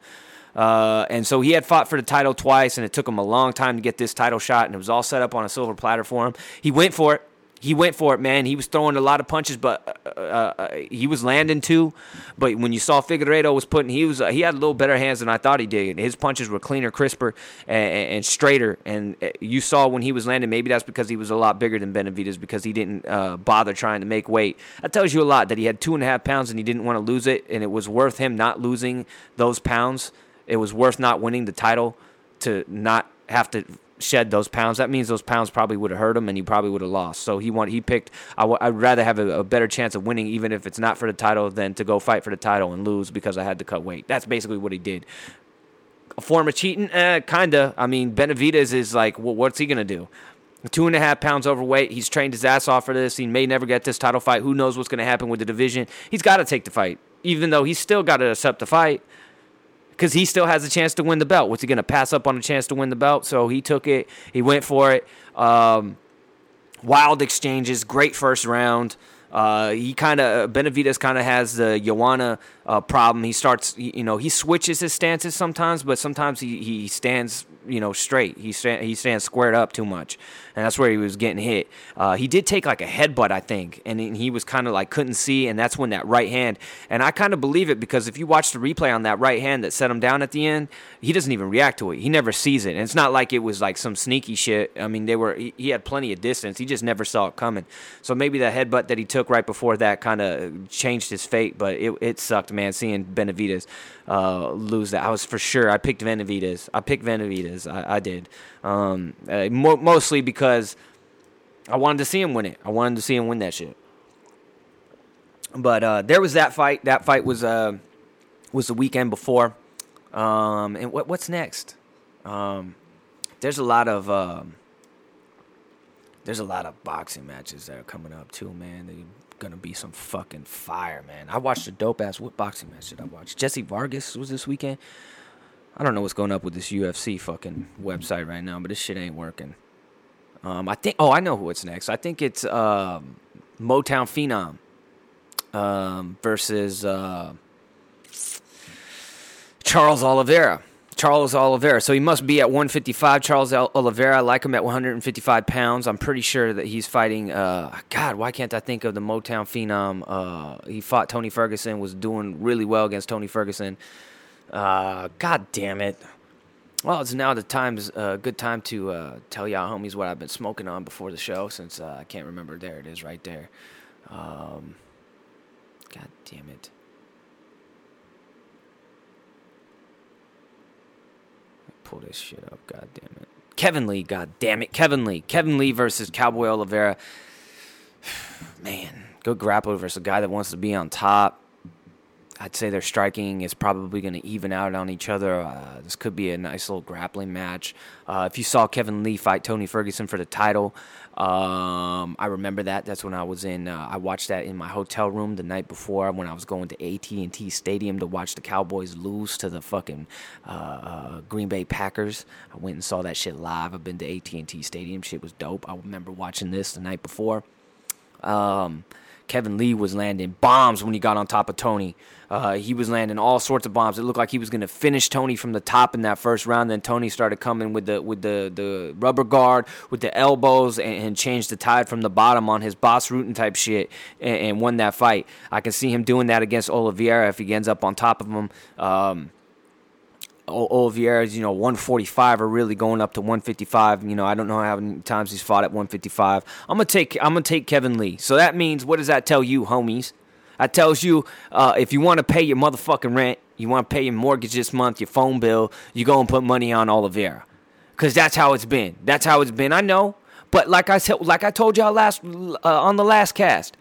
Uh, and so he had fought for the title twice, and it took him a long time to get this title shot, and it was all set up on a silver platter for him. He went for it he went for it, man. He was throwing a lot of punches, but uh, uh, uh, he was landing too. But when you saw Figueiredo was putting, he was uh, he had a little better hands than I thought he did. His punches were cleaner, crisper, and, and, straighter. And uh, you saw when he was landing, maybe that's because he was a lot bigger than Benavidez because he didn't uh, bother trying to make weight. That tells you a lot that he had two and a half pounds and he didn't want to lose it, and it was worth him not losing those pounds. It was worth not winning the title to not have to shed those pounds, that means those pounds probably would have hurt him and he probably would have lost. So he want he picked. i w- I'd rather have a, a, better chance of winning, even if it's not for the title, than to go fight for the title and lose because I had to cut weight. That's basically what he did. A form of cheating, eh, kinda. I mean, Benavidez is like, well, what's he gonna do? Two and a half pounds overweight. He's trained his ass off for this. He may never get this title fight. Who knows what's gonna happen with the division? He's got to take the fight, even though he's still got to accept the fight because he still has a chance to win the belt. Was he going to pass up on a chance to win the belt? So he took it. He went for it. Um, wild exchanges, great first round. Uh, he kind of Benavidez kind of has the Joanna uh, problem. He starts, you know, he switches his stances sometimes, but sometimes he, he stands you know straight. He stand, he stands squared up too much, and that's where he was getting hit. Uh, he did take like a headbutt, I think, and he was kind of like couldn't see, and that's when that right hand. And I kind of believe it because if you watch the replay on that right hand that set him down at the end, he doesn't even react to it. He never sees it, and it's not like it was like some sneaky shit. I mean, they were he, he had plenty of distance. He just never saw it coming. So maybe the headbutt that he took right before that kind of changed his fate, but it, it sucked, man. Seeing Benavidez uh, lose that. I was for sure. I picked Benavidez. I picked Benavidez. I, I did. Um, uh, mo- mostly because I wanted to see him win it. I wanted to see him win that shit. But uh, there was that fight. That fight was uh, was the weekend before. Um, and what what's next? Um, there's a lot of um, there's a lot of boxing matches that are coming up too, man. Gonna be some fucking fire, man. I watched a dope ass what boxing match did I watch? Jesse Vargas was this weekend. I don't know what's going up with this UFC fucking website right now, but this shit ain't working. Um, I think. Oh, I know who it's next. I think it's um, Motown Phenom um, versus uh, Charles Oliveira. Charles Oliveira. So he must be at 155. Charles Oliveira, I like him at 155 pounds. I'm pretty sure that he's fighting. Uh, God, why can't I think of the Motown phenom? Uh, he fought Tony Ferguson, was doing really well against Tony Ferguson. Uh, God damn it. Well, it's now the time's a uh, good time to uh, tell y'all homies what I've been smoking on before the show since uh, I can't remember. There it is right there. Um, God damn it. Pull this shit up. God damn it. Kevin Lee, god damn it. Kevin Lee. Kevin Lee versus Cowboy Oliveira. [sighs] Man, good grappler versus a guy that wants to be on top. I'd say their striking is probably going to even out on each other. Uh, this could be a nice little grappling match. Uh, if you saw Kevin Lee fight Tony Ferguson for the title, um, I remember that. That's when I was in. Uh, I watched that in my hotel room the night before when I was going to AT and T Stadium to watch the Cowboys lose to the fucking uh, uh, Green Bay Packers. I went and saw that shit live. I've been to AT and T Stadium. Shit was dope. I remember watching this the night before. Um, Kevin Lee was landing bombs when he got on top of Tony. Uh, he was landing all sorts of bombs. It looked like he was going to finish Tony from the top in that first round. Then Tony started coming with the with the, the rubber guard, with the elbows, and, and changed the tide from the bottom on his Bas Rutten type shit, and, and, won that fight. I can see him doing that against Oliveira if he ends up on top of him. Um, Oliveira's, you know, 145 or really going up to 155. You know, I don't know how many times he's fought at 155. I'm gonna take I'm gonna take Kevin Lee. So that means what does that tell you, homies? That tells you uh, if you want to pay your motherfucking rent, you want to pay your mortgage this month, your phone bill, you go and put money on Oliveira, because that's how it's been. That's how it's been. I know, but like I said, like I told y'all last uh, on the last cast,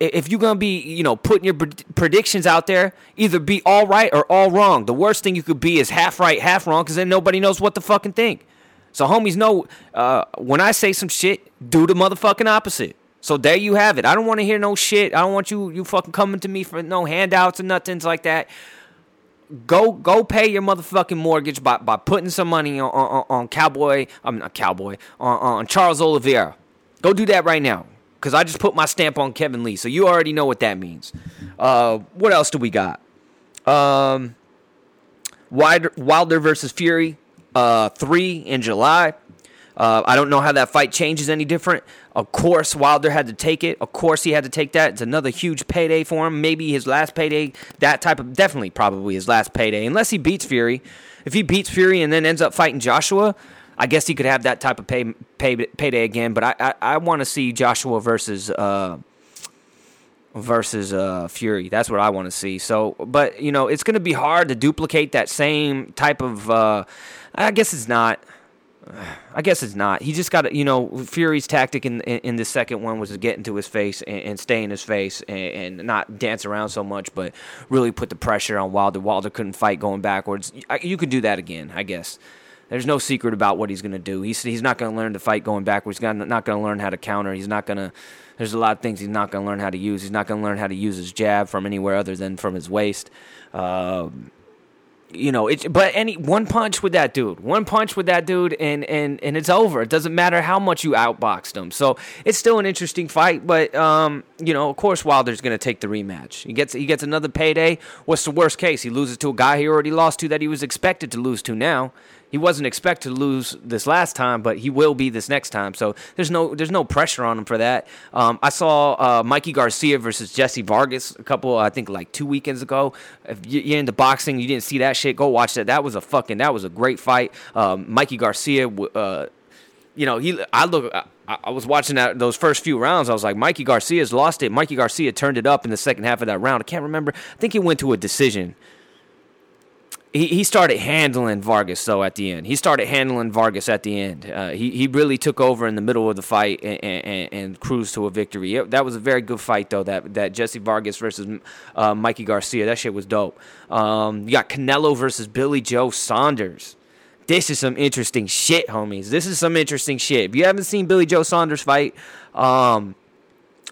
if you're gonna be, you know, putting your predictions out there, either be all right or all wrong. The worst thing you could be is half right, half wrong, because then nobody knows what to fucking think. So homies know uh, when I say some shit, do the motherfucking opposite. So there you have it. I don't want to hear no shit. I don't want you you fucking coming to me for no handouts and nothings like that. Go go pay your motherfucking mortgage by, by putting some money on, on, on Cowboy. I'm not Cowboy on, on Charles Oliveira. Go do that right now because I just put my stamp on Kevin Lee, so you already know what that means. Uh, what else do we got? Um, Wilder, Wilder versus Fury, uh, three in July. Uh, I don't know how that fight changes any different. Of course, Wilder had to take it. Of course, he had to take that. It's another huge payday for him. Maybe his last payday. That type of definitely probably his last payday, unless he beats Fury. If he beats Fury and then ends up fighting Joshua, I guess he could have that type of pay, pay payday again. But I I, I want to see Joshua versus uh, versus uh, Fury. That's what I want to see. So, but you know, it's going to be hard to duplicate that same type of. Uh, I guess it's not. I guess it's not. He just got to, you know, Fury's tactic in, in, in the second one was to get into his face and, and stay in his face and, and, not dance around so much, but really put the pressure on Wilder. Wilder couldn't fight going backwards. You could do that again, I guess. There's no secret about what he's going to do. He's he's not going to learn to fight going backwards. He's not going to learn how to counter. He's not going to. There's a lot of things he's not going to learn how to use. He's not going to learn how to use his jab from anywhere other than from his waist. Um, you know, it, but any one punch with that dude, one punch with that dude, and and and it's over. It doesn't matter how much you outboxed him. So it's still an interesting fight, but um, you know, of course, Wilder's going to take the rematch. He gets he gets another payday. What's the worst case? He loses to a guy he already lost to that he was expected to lose to now he wasn't expected to lose this last time, but he will be this next time. So there's no there's no pressure on him for that. Um, I saw uh, Mikey Garcia versus Jesse Vargas a couple, I think like two weekends ago. If you're into boxing, you didn't see that shit, go watch that. That was a fucking that was a great fight. Um, Mikey Garcia, uh, you know, he I look. I, I was watching that those first few rounds. I was like, Mikey Garcia's lost it. Mikey Garcia turned it up in the second half of that round. I can't remember. I think he went to a decision he, he started handling Vargas though at the end. He started handling Vargas at the end. Uh, he he really took over in the middle of the fight and, and, and cruised to a victory. It, that was a very good fight though. That that Jesse Vargas versus uh, Mikey Garcia. That shit was dope. Um, you got Canelo versus Billy Joe Saunders. This is some interesting shit, homies. This is some interesting shit. If you haven't seen Billy Joe Saunders fight, um,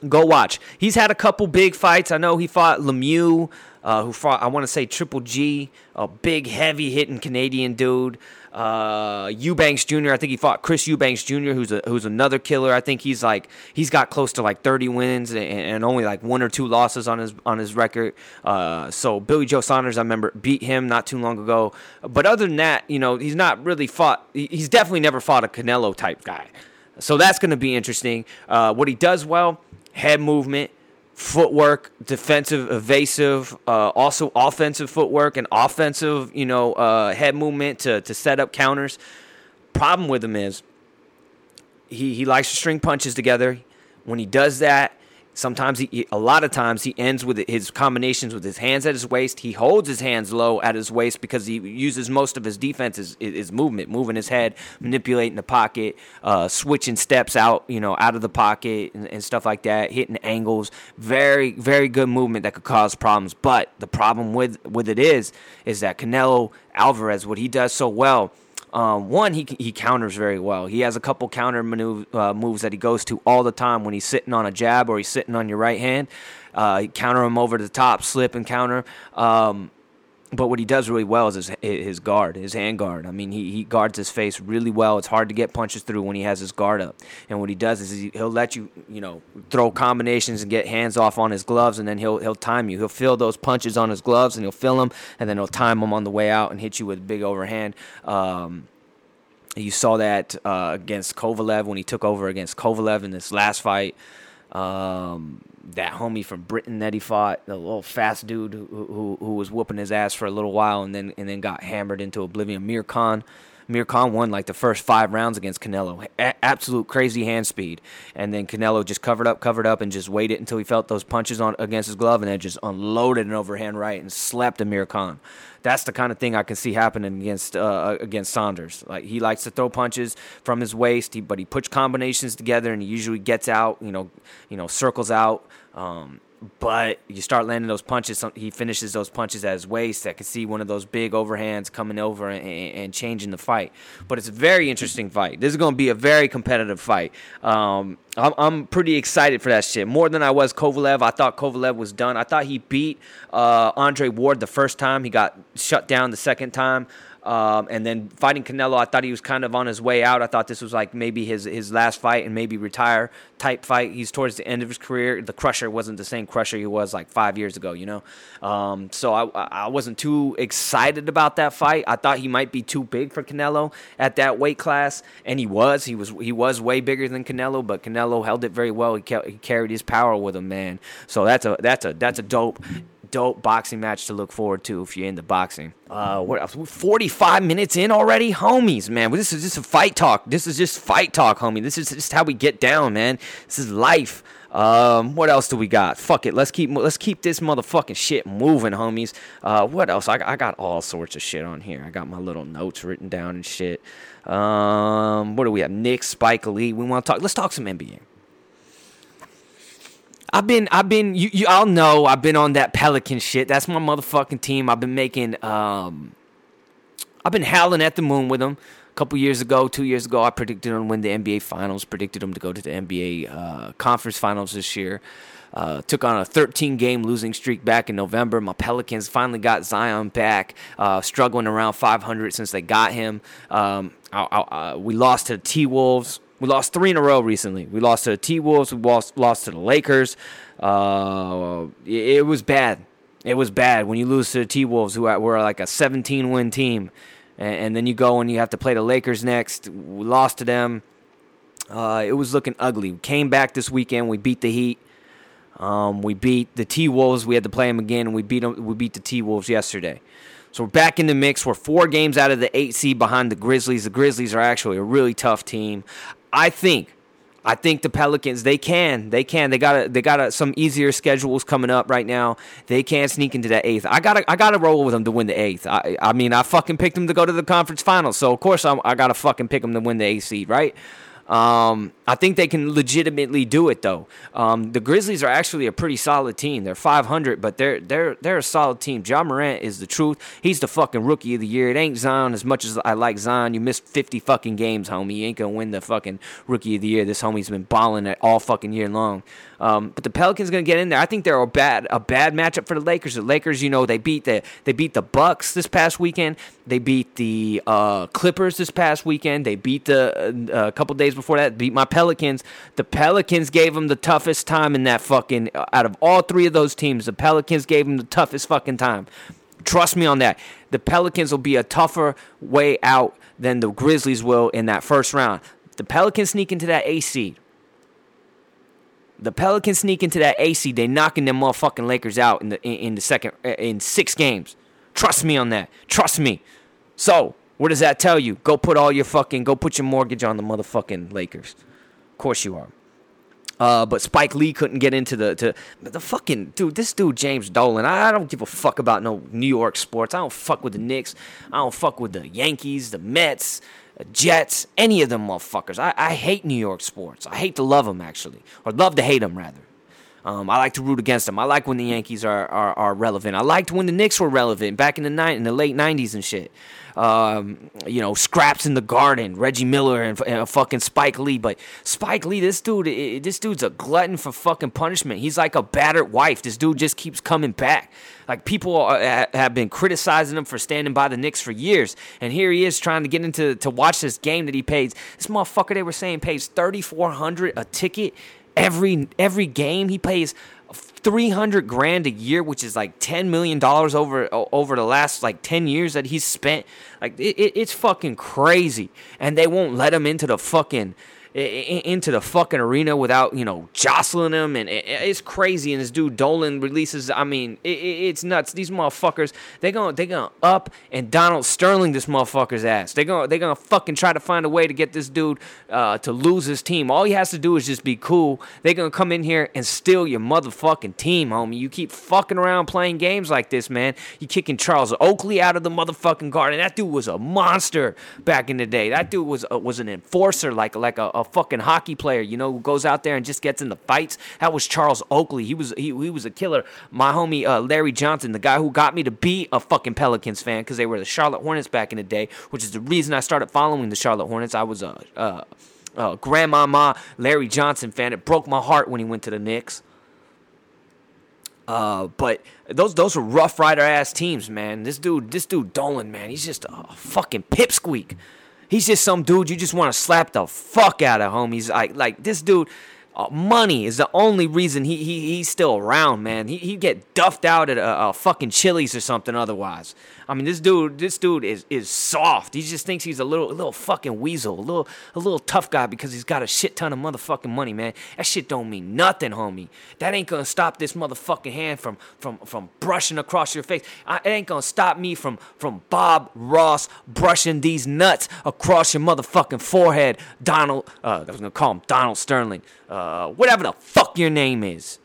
go watch. He's had a couple big fights. I know he fought Lemieux uh, who fought, I want to say Triple G, a big, heavy hitting Canadian dude. Uh, Eubanks Jr. I think he fought Chris Eubanks Jr., who's a, who's another killer. I think he's like he's got close to like 30 wins and, and only like one or two losses on his on his record. Uh, so Billy Joe Saunders, I remember beat him not too long ago. But other than that, you know, he's not really fought. He's definitely never fought a Canelo type guy. So that's going to be interesting. Uh, what he does well, head movement, footwork, defensive, evasive, uh, also offensive footwork and offensive, you know, uh, head movement to, to set up counters. Problem with him is he, he likes to string punches together. When he does that, Sometimes he, a lot of times, he ends with his combinations with his hands at his waist. He holds his hands low at his waist because he uses most of his defense is, is movement, moving his head, manipulating the pocket, uh, switching steps out, you know, out of the pocket and, and stuff like that, hitting angles. Very, very good movement that could cause problems. But the problem with with it is, is that Canelo Alvarez, what he does so well um, one, he he counters very well. He has a couple counter maneuver, uh, moves that he goes to all the time when he's sitting on a jab or he's sitting on your right hand. Uh, counter him over the top, slip and counter. Um, but what he does really well is his, his guard, his hand guard. I mean, he, he guards his face really well. It's hard to get punches through when he has his guard up. And what he does is he, will let you, you know, throw combinations and get hands off on his gloves, and then he'll he'll time you. He'll feel those punches on his gloves, and he'll feel them, and then he'll time them on the way out and hit you with a big overhand. Um, you saw that uh, against Kovalev when he took over against Kovalev in this last fight. Um, that homie from Britain that he fought, the little fast dude who, who, who was whooping his ass for a little while and then and then got hammered into oblivion. Mir Khan, Amir Khan won like the first five rounds against Canelo. A- absolute crazy hand speed. And then Canelo just covered up, covered up, and just waited until he felt those punches on against his glove and then just unloaded an overhand right and slapped Amir Khan. That's the kind of thing I can see happening against uh, against Saunders. Like he likes to throw punches from his waist, he, but he puts combinations together and he usually gets out. You know, you know, circles out. Um, but you start landing those punches. He finishes those punches at his waist. I can see one of those big overhands coming over and, and changing the fight. But it's a very interesting fight. This is going to be a very competitive fight. Um, I'm, I'm, pretty excited for that shit. More than I was Kovalev. I thought Kovalev was done. I thought he beat uh, Andre Ward the first time. He got shut down the second time. Um, and then fighting Canelo, I thought he was kind of on his way out. I thought this was like maybe his his last fight and maybe retire type fight. He's towards the end of his career. The Crusher wasn't the same Crusher he was like five years ago, you know. Um, so I I wasn't too excited about that fight. I thought he might be too big for Canelo at that weight class, and he was. He was he was way bigger than Canelo, but Canelo held it very well. He, ca- he carried his power with him, man. So that's a that's a that's a dope dope boxing match to look forward to if you're into boxing. Uh, what else? 45 minutes in already, homies, man. This is just a fight talk. This is just fight talk, homie. This is just how we get down, man. This is life. Um, what else do we got? Fuck it. Let's keep let's keep this motherfucking shit moving, homies. Uh, what else? I, I got all sorts of shit on here. I got my little notes written down and shit. Um, what do we have? Nick, Spike Lee. We want to talk. Let's talk some NBA. I've been, I've been, you, you all know I've been on that Pelican shit. That's my motherfucking team. I've been making, um, I've been howling at the moon with them. A couple years ago, two years ago, I predicted them to win the NBA Finals. Predicted them to go to the NBA uh, Conference Finals this year. Uh, took on a 13 game losing streak back in November. My Pelicans finally got Zion back, uh, struggling around 500 since they got him. Um, I, I, we lost to the T Wolves. We lost three in a row recently. We lost to the T Wolves. We lost lost to the Lakers. Uh, it, it, was bad. It was bad when you lose to the T Wolves, who were like a 17 win team, and, and, then you go and you have to play the Lakers next. We lost to them. Uh, it was looking ugly. We came back this weekend. We beat the Heat. Um, we beat the T Wolves. We had to play them again, and we beat them, we beat the T Wolves yesterday. So we're back in the mix. We're four games out of the eight seed behind the Grizzlies. The Grizzlies are actually a really tough team. I think I think the Pelicans they can they can they got a, they got a, some easier schedules coming up right now. They can sneak into that eighth. I gotta. I got to roll with them to win the eighth. I I mean I fucking picked them to go to the conference finals, so of course I'm, I got to fucking pick them to win the eighth seed, right? Um, I think they can legitimately do it though. Um, the Grizzlies are actually a pretty solid team. They're 500, but they're they're they're a solid team. Ja Morant is the truth. He's the fucking rookie of the year. It ain't Zion as much as I like Zion. You missed 50 fucking games, homie. You ain't gonna win the fucking rookie of the year. This homie's been balling it all fucking year long. Um, but the Pelicans gonna get in there. I think they're a bad a bad matchup for the Lakers. The Lakers, you know, they beat the they beat the Bucks this past weekend. They beat the uh, Clippers this past weekend. They beat the uh, a couple days before that. Beat my Pelicans. The Pelicans gave them the toughest time in that fucking out of all three of those teams. The Pelicans gave them the toughest fucking time. Trust me on that. The Pelicans will be a tougher way out than the Grizzlies will in that first round. The Pelicans sneak into that A seed the Pelicans sneak into that AC. They knocking them motherfucking Lakers out in the in, in the second in six games. Trust me on that. Trust me. So what does that tell you? Go put all your fucking go put your mortgage on the motherfucking Lakers. Of course you are. Uh, but Spike Lee couldn't get into the to the fucking dude. This dude James Dolan. I, I, don't give a fuck about no New York sports. I don't fuck with the Knicks. I don't fuck with the Yankees, the Mets. Jets, any of them motherfuckers. I, I hate New York sports. I hate to love them, actually. Or love to hate them, rather. Um, I like to root against them. I like when the Yankees are, are, are relevant. I liked when the Knicks were relevant back in the night in the late '90s and shit. Um, you know, scraps in the garden, Reggie Miller and, and, fucking Spike Lee. But Spike Lee, this dude, this dude's a glutton for fucking punishment. He's like a battered wife. This dude just keeps coming back. Like people are, have been criticizing him for standing by the Knicks for years, and here he is trying to get into to watch this game that he pays. This motherfucker, they were saying, pays thirty four hundred a ticket every every game. He pays three hundred grand a year, which is like ten million dollars over over the last like ten years that he's spent. Like it, it, it's fucking crazy, and they won't let him into the fucking into the fucking arena without you know jostling him, and it's crazy. And this dude Dolan releases. I mean, it's nuts. These motherfuckers, they gonna they gonna up and Donald Sterling this motherfucker's ass. They gonna they gonna fucking try to find a way to get this dude uh, to lose his team. All he has to do is just be cool. They gonna come in here and steal your motherfucking team, homie. You keep fucking around playing games like this, man. You kicking Charles Oakley out of the motherfucking garden. That dude was a monster back in the day. That dude was uh, was an enforcer, like like a, a fucking hockey player, you know, who goes out there and just gets in the fights. That was Charles Oakley. He was he, he was a killer. My homie uh, Larry Johnson, the guy who got me to be a fucking Pelicans fan because they were the Charlotte Hornets back in the day, which is the reason I started following the Charlotte Hornets. I was a uh, uh, grandmama Larry Johnson fan. It broke my heart when he went to the Knicks. Uh, but those those were rough rider ass teams, man. This dude, this dude Dolan, man, he's just a fucking pipsqueak. He's just some dude you just want to slap the fuck out of, homies. Like like this dude. Uh, money is the only reason he, he he's still around, man. He he get duffed out at a, a fucking Chili's or something otherwise. I mean, this dude, this dude is is soft. He just thinks he's a little a little fucking weasel, a little a little tough guy because he's got a shit ton of motherfucking money, man. That shit don't mean nothing, homie. That ain't gonna stop this motherfucking hand from from from brushing across your face. I, it ain't gonna stop me from from Bob Ross brushing these nuts across your motherfucking forehead, Donald. Uh, I was gonna call him Donald Sterling. Uh, whatever the fuck your name is.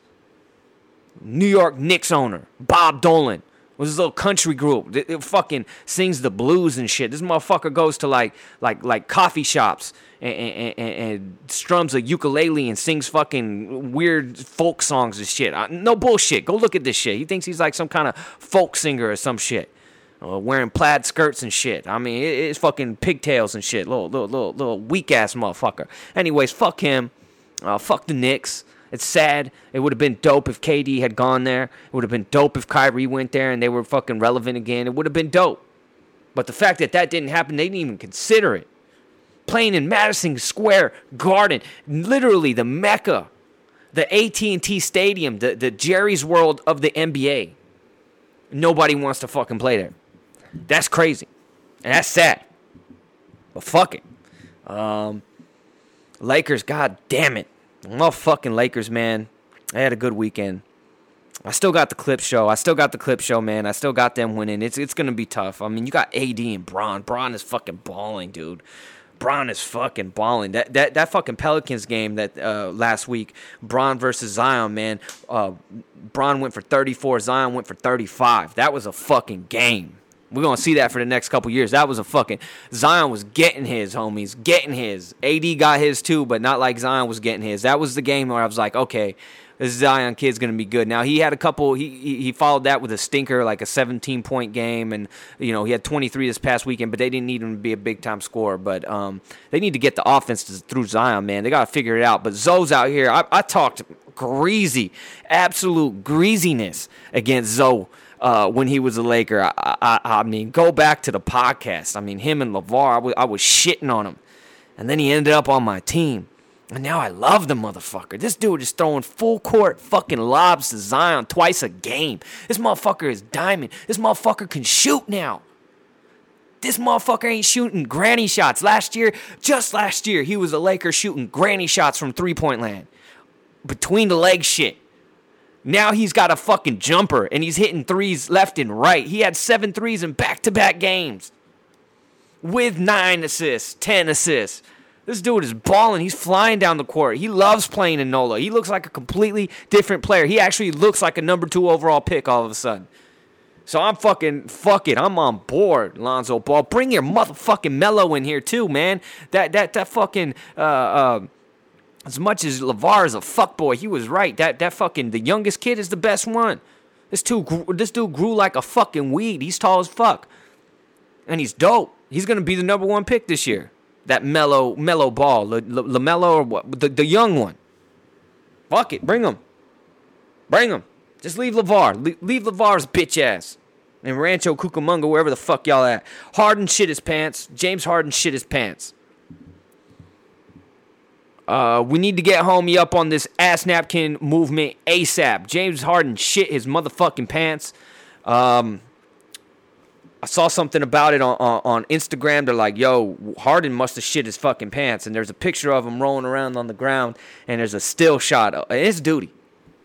New York Knicks owner, Bob Dolan was this little country group. that fucking sings the blues and shit. This motherfucker goes to like like like coffee shops and, and, and, and strums a ukulele and sings fucking weird folk songs and shit. No bullshit. Go look at this shit. He thinks he's like some kind of folk singer or some shit. Uh, wearing plaid skirts and shit. I mean, it, it's fucking pigtails and shit. Little little little little weak ass motherfucker. Anyways, fuck him. Uh, fuck the Knicks. It's sad. It would have been dope if KD had gone there. It would have been dope if Kyrie went there and they were fucking relevant again. It would have been dope. But the fact that that didn't happen, they didn't even consider it. Playing in Madison Square Garden, literally the mecca, the AT&T Stadium, the, the Jerry's World of the NBA. Nobody wants to fucking play there. That's crazy. And that's sad. But fuck it. Um, Lakers, god damn it. Motherfucking Lakers, man. I had a good weekend. I still got the clip show. I still got the clip show, man. I still got them winning. It's it's gonna be tough. I mean, you got AD and Bron. Bron is fucking balling, dude. Bron is fucking balling. That that that fucking Pelicans game that uh, last week, Bron versus Zion, man. Uh, Bron went for 34. Zion went for 35. That was a fucking game. We're gonna see that for the next couple years. That was a fucking Zion was getting his homies, getting his. AD got his too, but not like Zion was getting his. That was the game where I was like, okay, this Zion kid's gonna be good. Now he had a couple. He he followed that with a stinker, like a 17 point game, and you know he had 23 this past weekend. But they didn't need him to be a big time scorer. But um, they need to get the offense through Zion, man. They gotta figure it out. But Zo's out here. I, I talked greasy, absolute greasiness against Zo uh, when he was a Laker. I, I, I, mean, go back to the podcast. I mean, him and LaVar, I was, I was shitting on him. And then he ended up on my team. And now I love the motherfucker. This dude is throwing full court fucking lobs to Zion twice a game. This motherfucker is diamond. This motherfucker can shoot now. This motherfucker ain't shooting granny shots. Last year, just last year, he was a Laker shooting granny shots from three point land. Between the leg shit. Now he's got a fucking jumper and he's hitting threes left and right. He had seven threes in back to back games with nine assists, 10 assists. This dude is balling. He's flying down the court. He loves playing in NOLA. He looks like a completely different player. He actually looks like a number two overall pick all of a sudden. So I'm fucking fuck it. I'm on board, Lonzo Ball. Bring your motherfucking Melo in here too, man. That that that fucking uh uh as much as LaVar is a fuckboy, he was right. That that fucking the youngest kid is the best one. This dude, this dude grew like a fucking weed. He's tall as fuck, and he's dope. He's gonna be the number one pick this year. That Melo, Melo Ball, Lamelo or what? The the young one. Fuck it, bring him, bring him. Just leave LaVar. Le- leave LaVar's bitch ass. And Rancho Cucamonga, wherever the fuck y'all at. Harden shit his pants. James Harden shit his pants. Uh, we need to get homie up on this ass napkin movement ASAP. James Harden shit his motherfucking pants. Um, I saw something about it on, on, on Instagram. They're like, yo, Harden must have shit his fucking pants. And there's a picture of him rolling around on the ground, and there's a still shot. It's duty.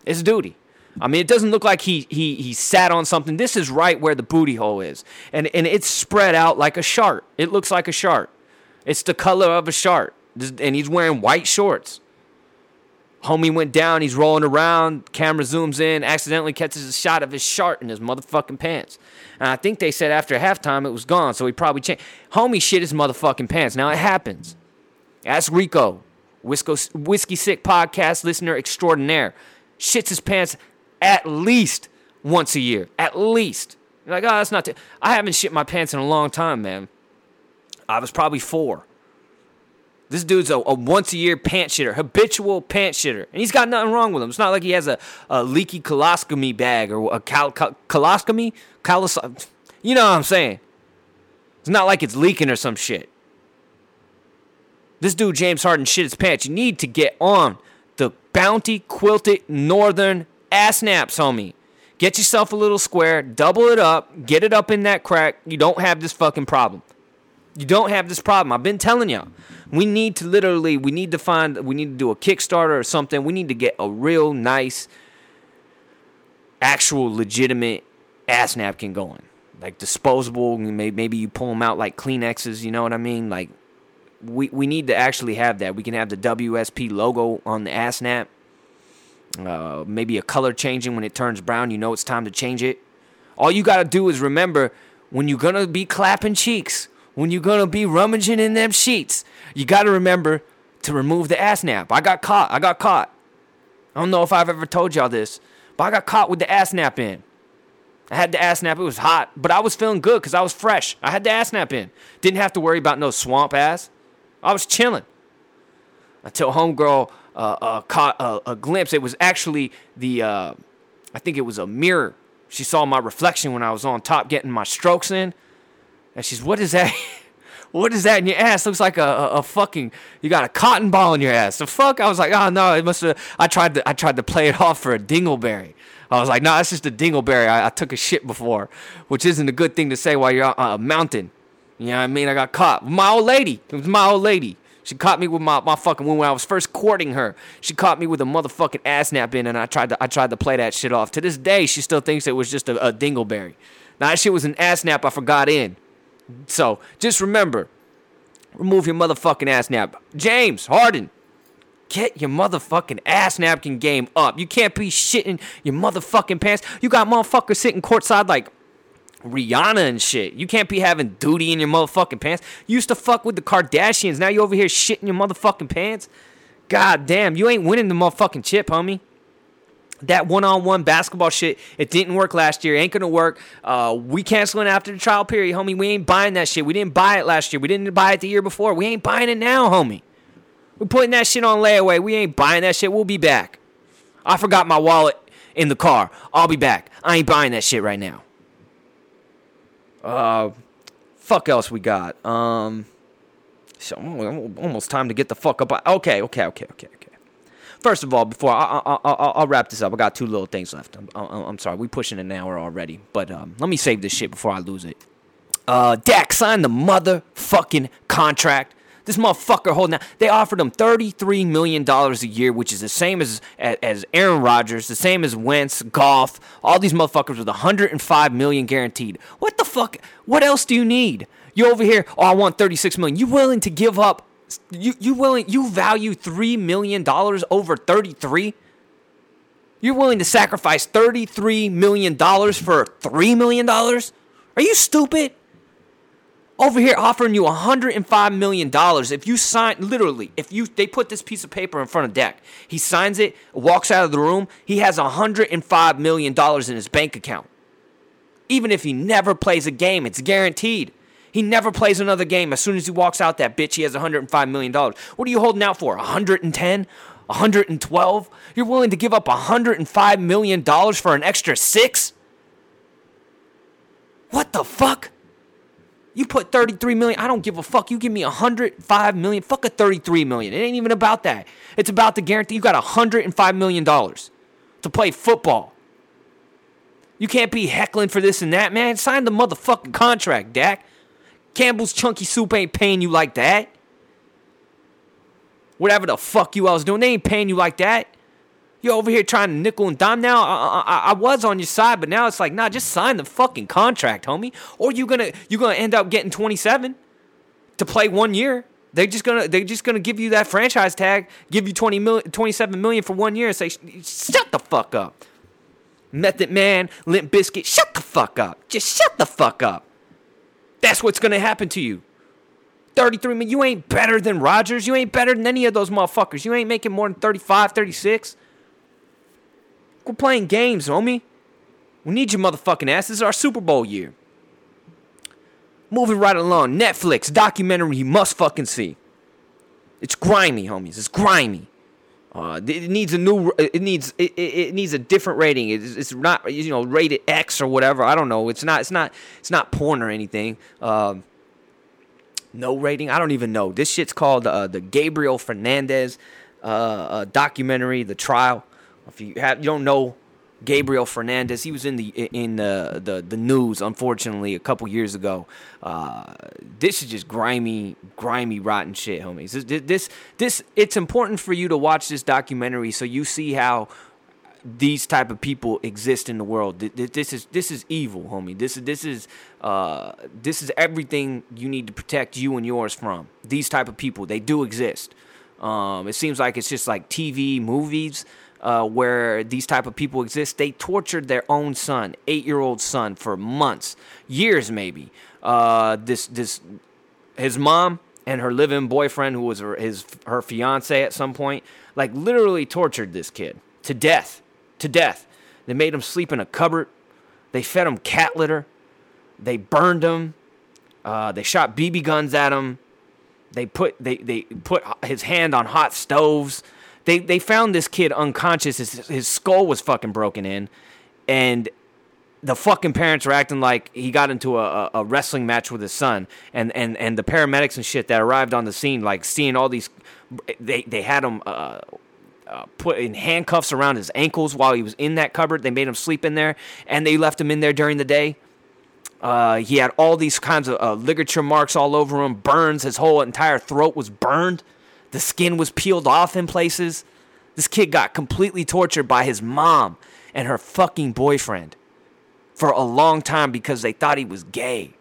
It's duty. I mean, it doesn't look like he he he sat on something. This is right where the booty hole is, and and it's spread out like a shark. It looks like a shark. It's the color of a shark, and he's wearing white shorts. Homie went down. He's rolling around. Camera zooms in. Accidentally catches a shot of his shark in his motherfucking pants. And I think they said after halftime it was gone, so he probably changed. Homie shit his motherfucking pants. Now it happens. Ask Rico, Whiskey Sick podcast listener extraordinaire. Shits his pants at least once a year. At least. You're like, oh, that's not. I haven't shit my pants in a long time, man. I was probably four. This dude's a, a once a year pant shitter, habitual pant shitter, and he's got nothing wrong with him. It's not like he has a, a leaky colostomy bag or a cal, colostomy, colos, you know what I'm saying. It's not like it's leaking or some shit. This dude James Harden shit his pants. You need to get on the Bounty Quilted Northern ass naps, homie. Get yourself a little square, double it up, get it up in that crack. You don't have this fucking problem. You don't have this problem. I've been telling y'all. We need to literally, we need to find, we need to do a Kickstarter or something. We need to get a real nice, actual, legitimate ass napkin going. Like disposable, maybe you pull them out like Kleenexes, you know what I mean? Like, we, we need to actually have that. We can have the WSP logo on the ass nap. Uh, maybe a color changing when it turns brown. You know it's time to change it. All you got to do is remember when you're going to be clapping cheeks, when you're to be rummaging in them sheets, you got to remember to remove the ass nap. I got caught. I got caught. I don't know if I've ever told y'all this, but I got caught with the ass nap in. I had the ass nap. It was hot, but I was feeling good because I was fresh. I had the ass nap in. Didn't have to worry about no swamp ass. I was chilling. Until homegirl uh, uh, caught a, a, glimpse. It was actually the, uh, I think it was a mirror. She saw my reflection when I was on top getting my strokes in. And she's, what is that? [laughs] what is that in your ass? Looks like a, a, a, fucking you got a cotton ball in your ass. The fuck? I was like, oh no, it must have. I tried to I tried to play it [laughs] off for a dingleberry. I was like, no, that's just a dingleberry. I, I took a shit before, which isn't a good thing to say while you're on a mountain. You know what I mean? I got caught. My old lady. It was my old lady. She caught me with my, my fucking when I was first courting her. She caught me with a motherfucking ass nap in, and I tried to I tried to play that shit off. To this day, she still thinks it was just a, a dingleberry. Now that shit was an ass nap I forgot in. So just remember, remove your motherfucking ass nap. James Harden, get your motherfucking ass napkin game up. You can't be shitting your motherfucking pants. You got motherfuckers sitting courtside like Rihanna and shit. You can't be having duty in your motherfucking pants. You used to fuck with the Kardashians. Now you over here shitting your motherfucking pants. God damn, you ain't winning the motherfucking chip, homie. That one-on-one basketball shit, it didn't work last year. Ain't gonna work. Uh, we canceling after the trial period, homie. We ain't buying that shit. We didn't buy it last year. We didn't buy it the year before. We ain't buying it now, homie. We're putting that shit on layaway. We ain't buying that shit. We'll be back. I forgot my wallet in the car. I'll be back. I ain't buying that shit right now. Uh, fuck else we got. Um, so almost time to get the fuck up. Okay, okay, okay, okay, okay. First of all, before I, I, I, will wrap this up, I got two little things left. I'm, I'm sorry, we pushing an hour already, but um, let me save this shit before I lose it. Uh, Dak signed the motherfucking contract. This motherfucker holding out. They offered him $33 million a year, which is the same as, as Aaron Rodgers, the same as Wentz, Goff, all these motherfuckers with 105 million guaranteed. What the fuck? What else do you need? You over here, oh, I want 36 million. You willing to give up? You, you willing, you value $3 million over 33? You're willing to sacrifice $33 million for $3 million? Are you stupid? over here offering you 105 million dollars if you sign literally if you they put this piece of paper in front of Dak he signs it walks out of the room he has 105 million dollars in his bank account even if he never plays a game it's guaranteed he never plays another game as soon as he walks out that bitch he has 105 million dollars what are you holding out for 110 112 you're willing to give up 105 million dollars for an extra 6 what the fuck you put 33 million. I don't give a fuck. You give me 105 million. Fuck a 33 million. It ain't even about that. It's about the guarantee. You got 105 million dollars to play football. You can't be heckling for this and that, man. Sign the motherfucking contract, Dak. Campbell's Chunky Soup ain't paying you like that. Whatever the fuck you else doing, they ain't paying you like that. You're over here trying to nickel and dime now. I, I, I was on your side, but now it's like, nah, just sign the fucking contract, homie. Or you gonna you gonna end up getting 27 to play one year. They just gonna they just gonna give you that franchise tag, give you 20 million, 27 million for one year, and say, shut the fuck up. Method Man, Limp Bizkit, shut the fuck up. Just shut the fuck up. That's what's gonna happen to you. 33 million. You ain't better than Rodgers. You ain't better than any of those motherfuckers. You ain't making more than 35, 36. We're playing games, homie. We need your motherfucking ass. This is our Super Bowl year. Moving right along. Netflix documentary you must fucking see. It's grimy, homies. It's grimy. Uh, it needs a new. It needs. It, it, needs a different rating. It's, it's, not you know rated X or whatever. I don't know. It's not. It's not. It's not porn or anything. Um, no rating. I don't even know. This shit's called uh, the Gabriel Fernandez uh, uh, documentary, The Trial. If you have, you don't know Gabriel Fernandez, he was in the in the the, the news unfortunately a couple years ago. Uh, this is just grimy, grimy, rotten shit, homies. This, this this it's important for you to watch this documentary so you see how these type of people exist in the world. This is this is evil, homie. This is this is uh, this is everything you need to protect you and yours from. These type of people, they do exist. Um, it seems like it's just like TV, movies uh, where these type of people exist. They tortured their own son, eight year old son, for months, years maybe. Uh, this this his mom and her living boyfriend, who was her, his her fiance at some point, like literally tortured this kid to death, to death. They made him sleep in a cupboard. They fed him cat litter. They burned him. Uh, they shot BB guns at him. They put they they put his hand on hot stoves they they found this kid unconscious. His his skull was fucking broken in, and the fucking parents were acting like he got into a, a, wrestling match with his son, and, and, and the paramedics and shit that arrived on the scene, like seeing all these, they they had him uh, uh, put in handcuffs around his ankles while he was in that cupboard. They made him sleep in there, and they left him in there during the day. Uh, he had all these kinds of uh, ligature marks all over him, burns. His whole entire throat was burned. The skin was peeled off in places. This kid got completely tortured by his mom and her fucking boyfriend for a long time because they thought he was gay.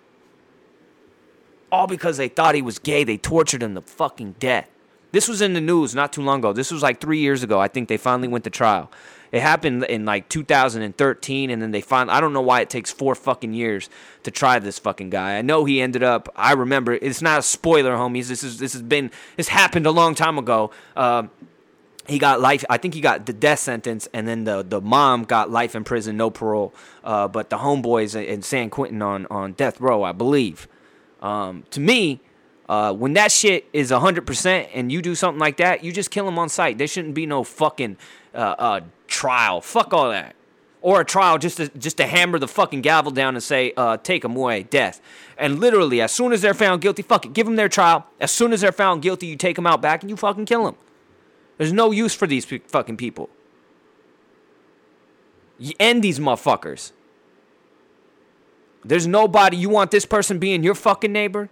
All because they thought he was gay, they tortured him to fucking death. This was in the news not too long ago. This was like three years ago. I think they finally went to trial. It happened in like 2013, and then they finally. I don't know why it takes four fucking years to try this fucking guy. I know he ended up. I remember. It's not a spoiler, homies. This is this has been. This happened a long time ago. Uh, he got life. I think he got the death sentence, and then the the mom got life in prison, no parole. Uh, but the homeboys in San Quentin on on death row, I believe. Um, to me, uh, when that shit is 100% and you do something like that, you just kill him on sight. There shouldn't be no fucking uh, uh, trial. Fuck all that. Or a trial just to, just to hammer the fucking gavel down and say, uh, take them away, death. And literally, as soon as they're found guilty, fuck it, give them their trial. As soon as they're found guilty, you take them out back and you fucking kill them. There's no use for these fucking people. You end these motherfuckers. There's nobody, you want this person being your fucking neighbor?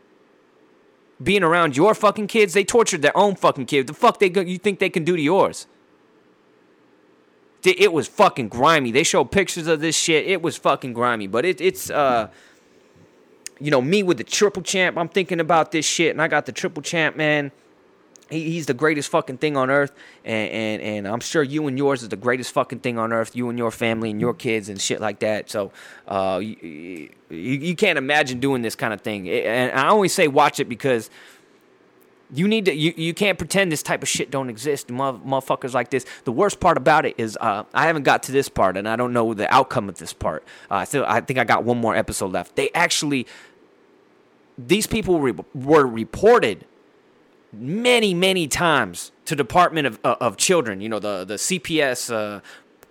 Being around your fucking kids? They tortured their own fucking kids. The fuck they you think they can do to yours? It was fucking grimy. They showed pictures of this shit. It was fucking grimy. But it, it's uh, you know, me with the triple champ. I'm thinking about this shit, and I got the triple champ, man. He, he's the greatest fucking thing on earth, and, and and I'm sure you and yours is the greatest fucking thing on earth. You and your family and your kids and shit like that. So, uh, you, you, you can't imagine doing this kind of thing. And I only say watch it because you need to. You, you can't pretend this type of shit don't exist. Motherfuckers like this. The worst part about it is uh, I haven't got to this part, and I don't know the outcome of this part. Uh, I I think I got one more episode left. They actually, these people re- were reported many, many times to Department of uh, of Children. You know the the CPS. Uh,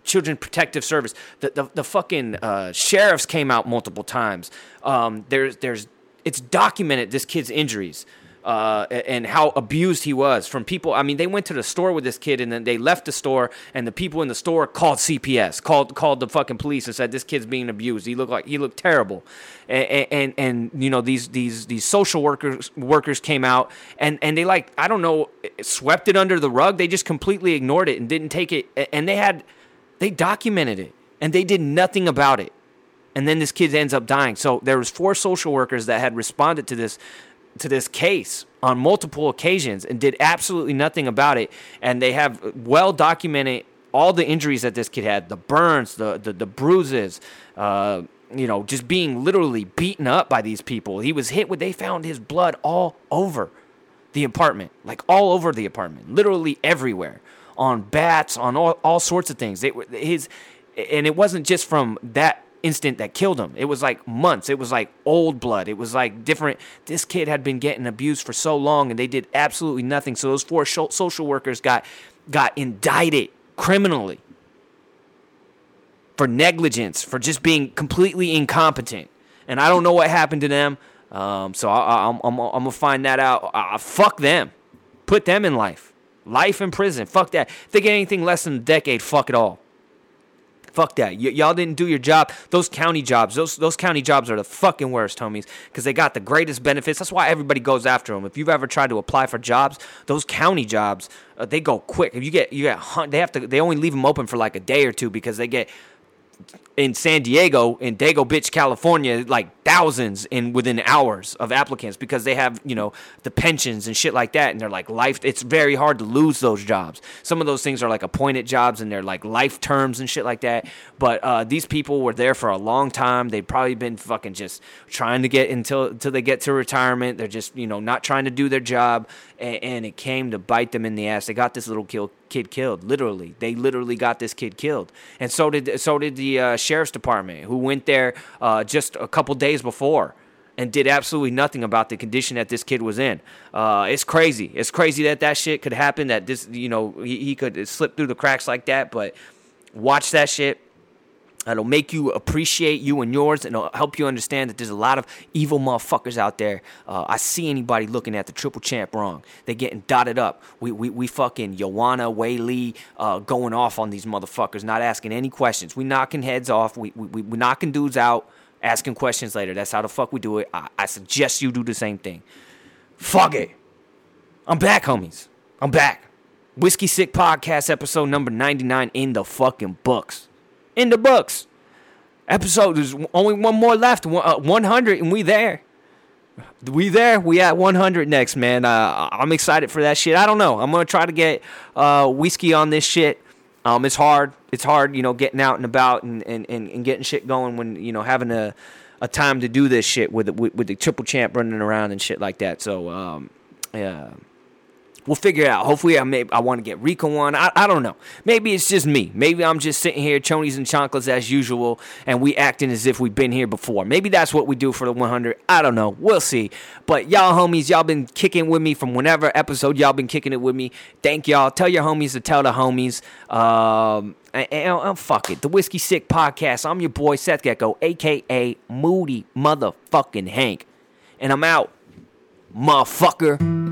Children Protective Service. The the, the fucking uh, sheriffs came out multiple times. Um, there's there's it's documented this kid's injuries uh, and how abused he was from people. I mean, they went to the store with this kid, and then they left the store, and the people in the store called CPS, called called the fucking police, and said this kid's being abused. He looked like he looked terrible, and and, and you know these these these social workers workers came out, and and they like I don't know swept it under the rug. They just completely ignored it and didn't take it, and they had they documented it, and they did nothing about it and then this kid ends up dying. So there was four social workers that had responded to this to this case on multiple occasions and did absolutely nothing about it. And they have well documented all the injuries that this kid had the burns, the, the, the bruises, uh, you know, just being literally beaten up by these people. He was hit with, they found his blood all over the apartment, like all over the apartment, literally everywhere, on bats, on all, all sorts of things. They, his, and it wasn't just from that instant that killed him. It was like months. It was like old blood. It was like different. This kid had been getting abused for so long, and they did absolutely nothing. So those four social workers got got indicted criminally for negligence, for just being completely incompetent. And I don't know what happened to them. Um, so I, am gonna find that out. Uh, fuck them. Put them in life. Life in prison. Fuck that. If they get anything less than a decade, fuck it all. Fuck that. Y- y'all didn't do your job. Those county jobs, those those county jobs are the fucking worst, homies, because they got the greatest benefits. That's why everybody goes after them. If you've ever tried to apply for jobs, those county jobs, uh, they go quick. If you get you get they have to they only leave them open for like a day or two because they get in San Diego, in Dago Bitch, California, like thousands in within hours of applicants because they have, you know, the pensions and shit like that. And they're like life, it's very hard to lose those jobs. Some of those things are like appointed jobs and they're like life terms and shit like that. But uh, these people were there for a long time. They've probably been fucking just trying to get until, until they get to retirement. They're just, you know, not trying to do their job. And, and it came to bite them in the ass. They got this little kill, kid killed, literally. They literally got this kid killed. And so did, so did the uh, sheriff's department who went there uh, just a couple days before and did absolutely nothing about the condition that this kid was in. Uh, it's crazy. It's crazy that that shit could happen. That this, you know, he, he could slip through the cracks like that. But watch that shit. It'll make you appreciate you and yours, and it'll help you understand that there's a lot of evil motherfuckers out there. Uh, I see anybody looking at the triple champ wrong. They're getting dotted up. We we, we fucking Joanna, Weili, uh, going off on these motherfuckers, not asking any questions. We knocking heads off. We we, we knocking dudes out, asking questions later. That's how the fuck we do it. I, I suggest you do the same thing. Fuck it. I'm back, homies. I'm back. Whiskey Sick Podcast episode number 99 in the fucking books in the books. Episode, there's only one more left, 100, and we there. We there. We at 100 next, man. Uh, I'm excited for that shit. I don't know. I'm gonna try to get uh, whiskey on this shit. Um, it's hard. It's hard, you know, getting out and about and, and, and, and getting shit going when you know having a a time to do this shit with with, with the triple champ running around and shit like that. So um, yeah we'll figure it out. Hopefully, I may I want to get Rico one. I, I don't know. Maybe it's just me. Maybe I'm just sitting here, chonies and chocolates as usual, and we acting as if we've been here before. Maybe that's what we do for the 100. I don't know. We'll see. But y'all homies, y'all been kicking with me from whenever episode y'all been kicking it with me. Thank y'all. Tell your homies to tell the homies. Um, and, and fuck it. The Whiskey Sick Podcast. I'm your boy Seth Gecko, aka Moody Motherfucking Hank, and I'm out, motherfucker.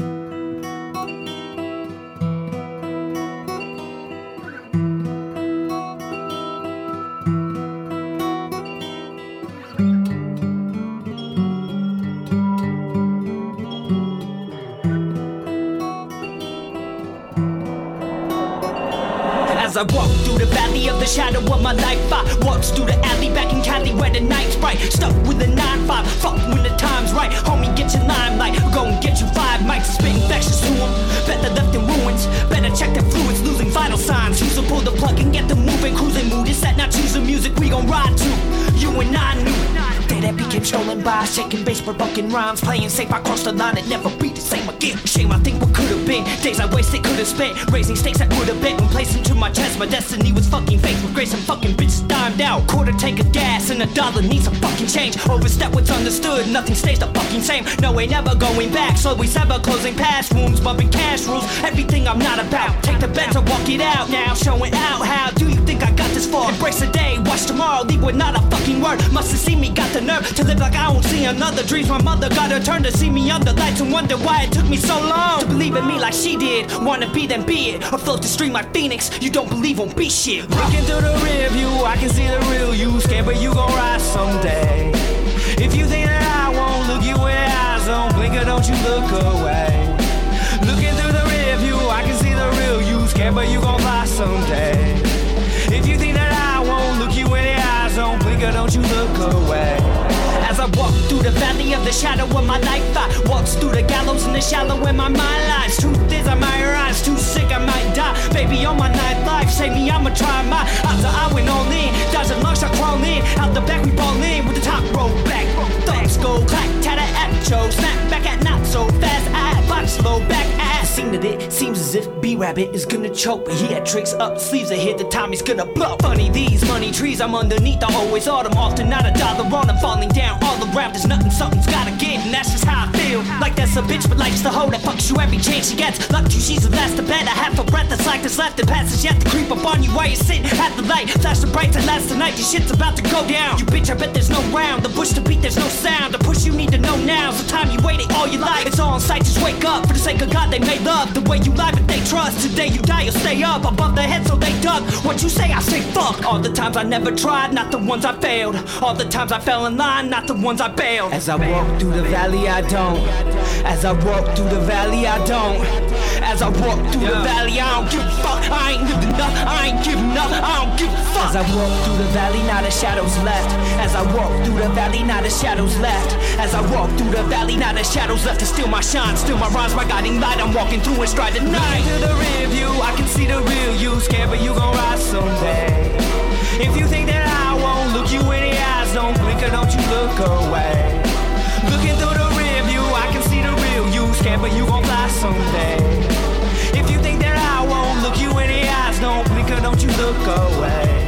I walk through the valley of the shadow of my life, I walks through the alley back in Cali where the night's bright. Stuck with a 9-5, fuck when the time's right. Homie, get your limelight, go and get you five mics spit infections to them. Better left in ruins, better check the fluids, losing vital signs. Use to pull the plug and get the moving, cruising mood. Is that not choosing music we gon' ride to? You and I knew that be controlling by shaking bass, provoking rhymes, playing safe. I crossed the line, and never be the same again. Shame, I think what could have been. Days I wasted, could have spent. Raising stakes, I would have bet. When placed into my chest, my destiny was fucking fake. With grace, and fucking bitches dimed out. Quarter tank of gas, and a dollar needs a fucking change. Overstep what's understood, nothing stays the fucking same. No, ain't never going back. So we sever, closing past wounds, bumping cash rules. Everything I'm not about. Take the bet to walk it out now, showing out how do you think I got this far? embrace the day, watch tomorrow, leave with not a fucking word. Must have seen me, got the nerve to live like I won't see another. Dreams my mother got her turn to see me under lights and wonder why it took me so long to believe in me like she did. Wanna be, then be it, or float the stream like Phoenix. You don't believe won't be shit. Looking through the rear view, I can see the real you. Scared, but you gon' rise someday. If you think that I won't look you in the eyes, don't blink or don't you look away. Looking through the rear view, I can see the real you. Scared, but you gon' fly someday. If you think that I won't look you in the eyes, don't blink or don't you look away. I walk through the valley of the shadow of my life, I walks through the gallows in the shallow where my mind lies. Truth is, I might rise, too sick, I might die. Baby, on my night life, save me, I'ma try my odds. I went all in, dodging lungs, I crawl in. Out the back, we ball in with the top roll back. Thumbs go clack, tatter at Joe, snap back at not so fast. I box slow back ass. Seen that it seems as if B Rabbit is gonna choke, but he had tricks up sleeves ahead. The time he's gonna blow. Funny these money trees, I'm underneath. I always autumn, often not a dollar on. I'm falling down all around. There's nothing, something's gotta give, and that's just how I feel. Like that's a bitch, but life's the hoe that fucks you every chance she gets. Lucky she's the last to bed. I have a breath that's like this left and passes yet to creep up on you while you're sitting at the light. Flash the brights and last tonight. This shit's about to go down. You bitch, I bet there's no round. The bush to beat, there's no sound. The push you need to know now. the time you waited all your life. It's all in sight. Just wake up for the sake of God. They made love the way you lie, but they trust. Today you die, you'll stay up above the head, so they duck. What you say, I say fuck. All the times I never tried, not the ones I failed. All the times I fell in line, not the ones I bailed. As I walk through the valley, I don't. As I walk through the valley, I don't. As I walk through the valley, I don't give a fuck. I ain't living up, I ain't giving up, I don't give a fuck. As I walk through the valley, not a shadow's left. As I walk through the valley, not a shadow's left. As I walk through the valley, not a shadow's left to steal my shine, steal my rhymes, my guiding light. I'm walking walking through and stride tonight. Look to the rear view, I can see the real you. Scared, but you gon' rise someday. If you think that I won't look you in the eyes, don't blink or don't you look away. Looking through the rear view, I can see the real you. Scared, but you gon' fly someday. If you think that I won't look you in the eyes, don't blink or don't you look away.